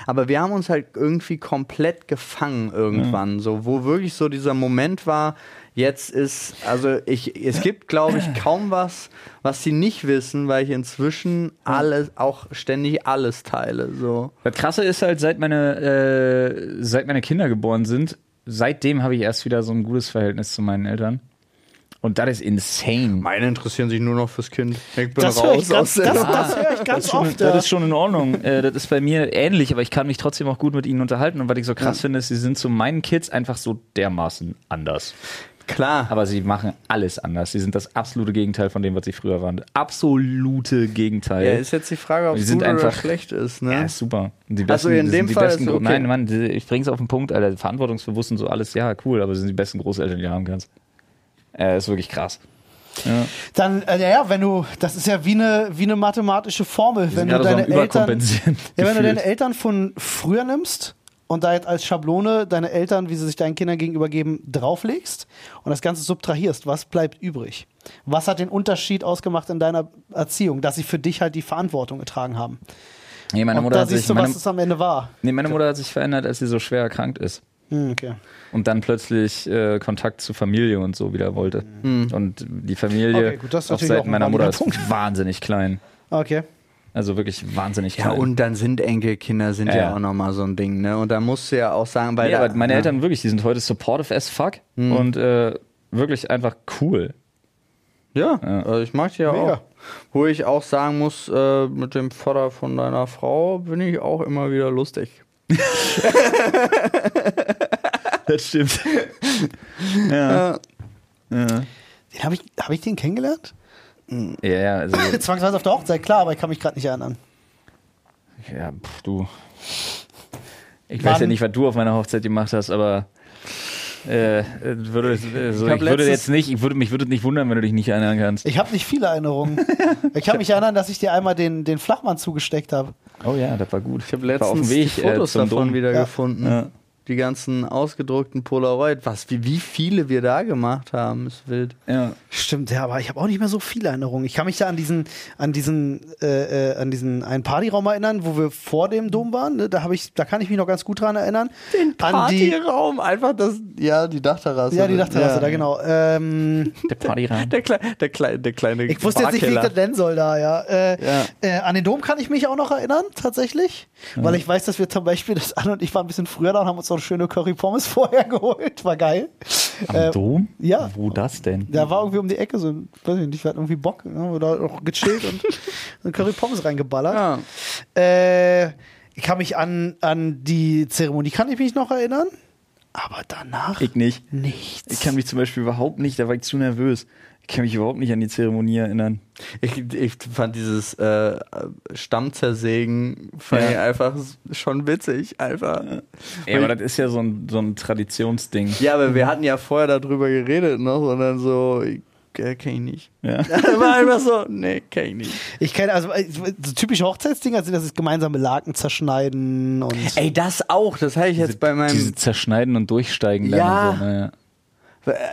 Aber wir haben uns halt irgendwie komplett gefangen irgendwann, so wo wirklich so dieser Moment war. Jetzt ist, also ich, es gibt, glaube ich, kaum was, was sie nicht wissen, weil ich inzwischen alles, auch ständig alles teile. So. Das Krasse ist halt, seit meine, äh, seit meine Kinder geboren sind, seitdem habe ich erst wieder so ein gutes Verhältnis zu meinen Eltern. Und das ist insane. Meine interessieren sich nur noch fürs Kind. Ich bin Das höre ich raus ganz, aus der das, Nummer. das höre ich ganz schon, oft. ja. das ist schon in Ordnung. äh, das ist bei mir ähnlich, aber ich kann mich trotzdem auch gut mit ihnen unterhalten. Und was ich so krass finde, ist, sie sind zu meinen Kids einfach so dermaßen anders. Klar. Aber sie machen alles anders. Sie sind das absolute Gegenteil von dem, was sie früher waren. Absolute Gegenteil. ja, ist jetzt die Frage, ob es gut oder einfach- schlecht ist, ne? Ja, ist super. Die Also besten, in das dem Fall besten ist okay. Nein, Mann, ich bring's auf den Punkt, Alter. Verantwortungsbewusst und so alles, ja, cool, aber das sind die besten Großeltern, die du haben kannst. Äh, ist wirklich krass. Ja. Dann, äh, ja, wenn du, das ist ja wie eine, wie eine mathematische Formel. Wenn du gerade so deine Eltern, Überkompensieren. ja, wenn du deine Eltern von früher nimmst und da jetzt als Schablone deine Eltern, wie sie sich deinen Kindern gegenüber geben, drauflegst und das Ganze subtrahierst, was bleibt übrig? Was hat den Unterschied ausgemacht in deiner Erziehung, dass sie für dich halt die Verantwortung getragen haben? nee, meine und Mutter da hat sich, siehst du, meine, was es am Ende war. nee, meine Mutter hat sich verändert, als sie so schwer erkrankt ist. Hm, okay. Und dann plötzlich äh, Kontakt zu Familie und so wieder wollte. Und die Familie Okay, gut, auf Seiten meiner Mutter ist wahnsinnig klein. Okay. Also wirklich wahnsinnig Ja, klein. und dann sind Enkelkinder sind ja, Ja. auch nochmal so ein Ding, ne? Und da musst du ja auch sagen, weil Ja, da, aber meine ja. Eltern wirklich, die sind heute supportive as fuck und äh, wirklich einfach cool. Ja, also ich mag die ja Mega. auch. Wo ich auch sagen muss, äh, mit dem Vater von deiner Frau bin ich auch immer wieder lustig. Das stimmt. Ja. Den habe ich, hab ich den kennengelernt? Ja, ja, also, Zwangsweise auf der Hochzeit, klar, aber ich kann mich gerade nicht erinnern. ja, pff, du. Ich weiß ja Wann? nicht, was du auf meiner Hochzeit gemacht hast, aber äh, würde, äh, so, Ich ich, hab würde jetzt nicht, ich würde, mich würde nicht wundern, wenn du dich nicht erinnern kannst. Ich habe nicht viele Erinnerungen. ich kann mich erinnern, dass ich dir einmal den, den Flachmann zugesteckt habe. Oh ja, das war gut. Ich habe War auf letztens dem Weg, die Fotos äh, davon Dom. wieder Ja. gefunden. Ja. Die ganzen ausgedruckten Polaroid. Was, wie, wie viele wir da gemacht haben, ist wild. Ja. Stimmt, ja, aber ich habe auch nicht mehr so viele Erinnerungen. Ich kann mich da an diesen, an diesen, äh, äh, an diesen einen Partyraum erinnern, wo wir vor dem Dom waren. Ne? Da habe ich, da kann ich mich noch ganz gut dran erinnern. an die, Partyraum, einfach das, ja, die Dachterrasse. ja, die Dachterrasse, Ja. da genau. Ähm, Der Partyraum. Der, Kle der, Kle der kleine ich wusste jetzt nicht, wie ich das nennen soll da, ja. Äh, Ja. Äh, an den Dom kann ich mich auch noch erinnern, tatsächlich. Weil ich weiß, dass wir zum Beispiel, das Anne und ich waren ein bisschen früher da und haben uns noch eine schöne Curry Pommes vorher geholt. War geil. Am Äh, Dom? ja. Wo das denn? Da war irgendwie um die Ecke so, weiß ich nicht, wir hatten irgendwie Bock, ne, oder noch gechillt und eine Curry Pommes reingeballert. Ja. Äh, ich kann mich an, an die Zeremonie, kann ich mich noch erinnern, aber danach Ich nicht. nichts. Ich kann mich zum Beispiel überhaupt nicht, da war ich zu nervös. Ich kann mich überhaupt nicht an die Zeremonie erinnern. Ich, ich fand dieses äh, Stammzersägen fand Ja. ich einfach schon witzig, einfach. Ja, aber das ist ja so ein, so ein Traditionsding. Ja, aber wir hatten ja vorher darüber geredet noch und dann so, äh, kenn ich nicht. Ja. War einfach so, nee, kenn ich nicht. Ich kenne, also äh, so typische Hochzeitsdinger sind das ist gemeinsame Laken zerschneiden und Ey, das auch, das hatte ich jetzt bei meinem. Diese zerschneiden und durchsteigen dann Ja. und so. Ne?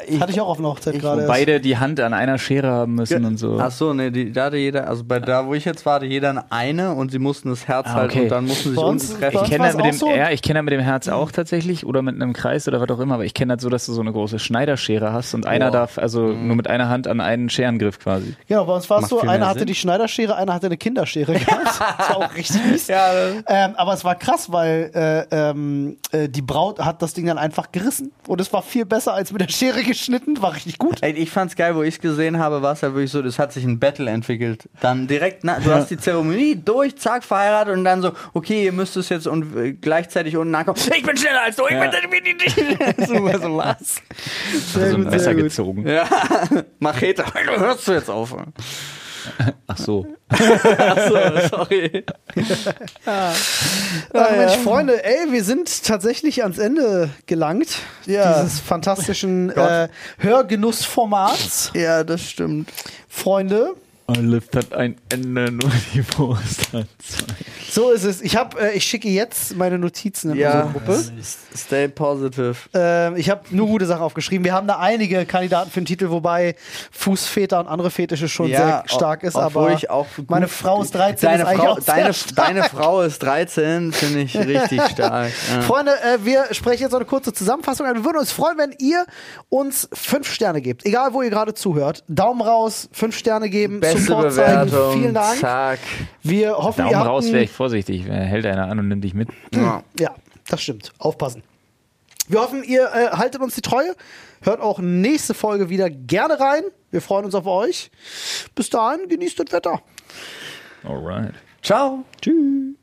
Ich, hatte ich auch auf einer Hochzeit ich- gerade. Wo beide die Hand an einer Schere haben müssen und so. Ach so, nee, die, da hatte jeder, also bei da, wo ich jetzt war, hatte jeder eine und sie mussten das Herz Ah, halten okay. und dann mussten sie sich uns- unten treffen. Ich kenne das mit dem, so. ja, ich kenne das mit dem Herz auch tatsächlich oder mit einem Kreis oder was auch immer, aber ich kenne das so, dass du so eine große Schneiderschere hast und einer Boah. darf also nur mit einer Hand an einen Scherengriff quasi. Genau, bei uns war es so, einer hatte Sinn. die Schneiderschere, einer hatte eine Kinderschere gehabt. das war auch richtig mies. Ja, Ähm, aber es war krass, weil äh, ähm, äh, die Braut hat das Ding dann einfach gerissen. Und es war viel besser als mit der Schere geschnitten. War richtig gut. Ey, ich fand's geil, wo ich gesehen habe, war es ja wirklich so, das hat sich ein Battle entwickelt. Dann direkt, na, du hast die Zeremonie durch, zack, verheiratet und dann so, okay, ihr müsst es jetzt und äh, gleichzeitig unten ankommen. Ich bin schneller als du, ich Ja. bin so, so was. so ein Messer gezogen. Ja, Machete, hörst du jetzt auf. Ach so. Achso, sorry. Ach Mensch, Freunde, ey, wir sind tatsächlich ans Ende gelangt. Ja. Dieses fantastischen äh, Hörgenussformats. Ja, das stimmt. Freunde, Alles hat ein Ende, nur die Wurst hat zwei. so ist es. Ich, hab, äh, ich schicke jetzt meine Notizen in Ja, unsere Gruppe. stay positive. Ähm, ich habe nur gute Sachen aufgeschrieben. Wir haben da einige Kandidaten für den Titel, wobei Fußväter und andere Fetische schon sehr stark ist. Aber ich auch meine Frau ist 13. Deine ist eigentlich Frau, deine, stark. deine Frau ist 13, finde ich richtig stark. Ja. Freunde, äh, wir sprechen jetzt noch eine kurze Zusammenfassung. Wir würden uns freuen, wenn ihr uns fünf Sterne gebt. Egal, wo ihr gerade zuhört. Daumen raus, fünf Sterne geben, Beste Support zeigen. Bewertung. Vielen Dank. Zack. Wir hoffen, Daumen ihr habt raus wäre ich vorsichtig. Hält einer an und nimmt dich mit? Ja. Ja, das stimmt. Aufpassen. Wir hoffen, ihr äh, haltet uns die Treue. Hört auch nächste Folge wieder gerne rein. Wir freuen uns auf euch. Bis dahin, genießt das Wetter. Alright. Ciao. Tschüss.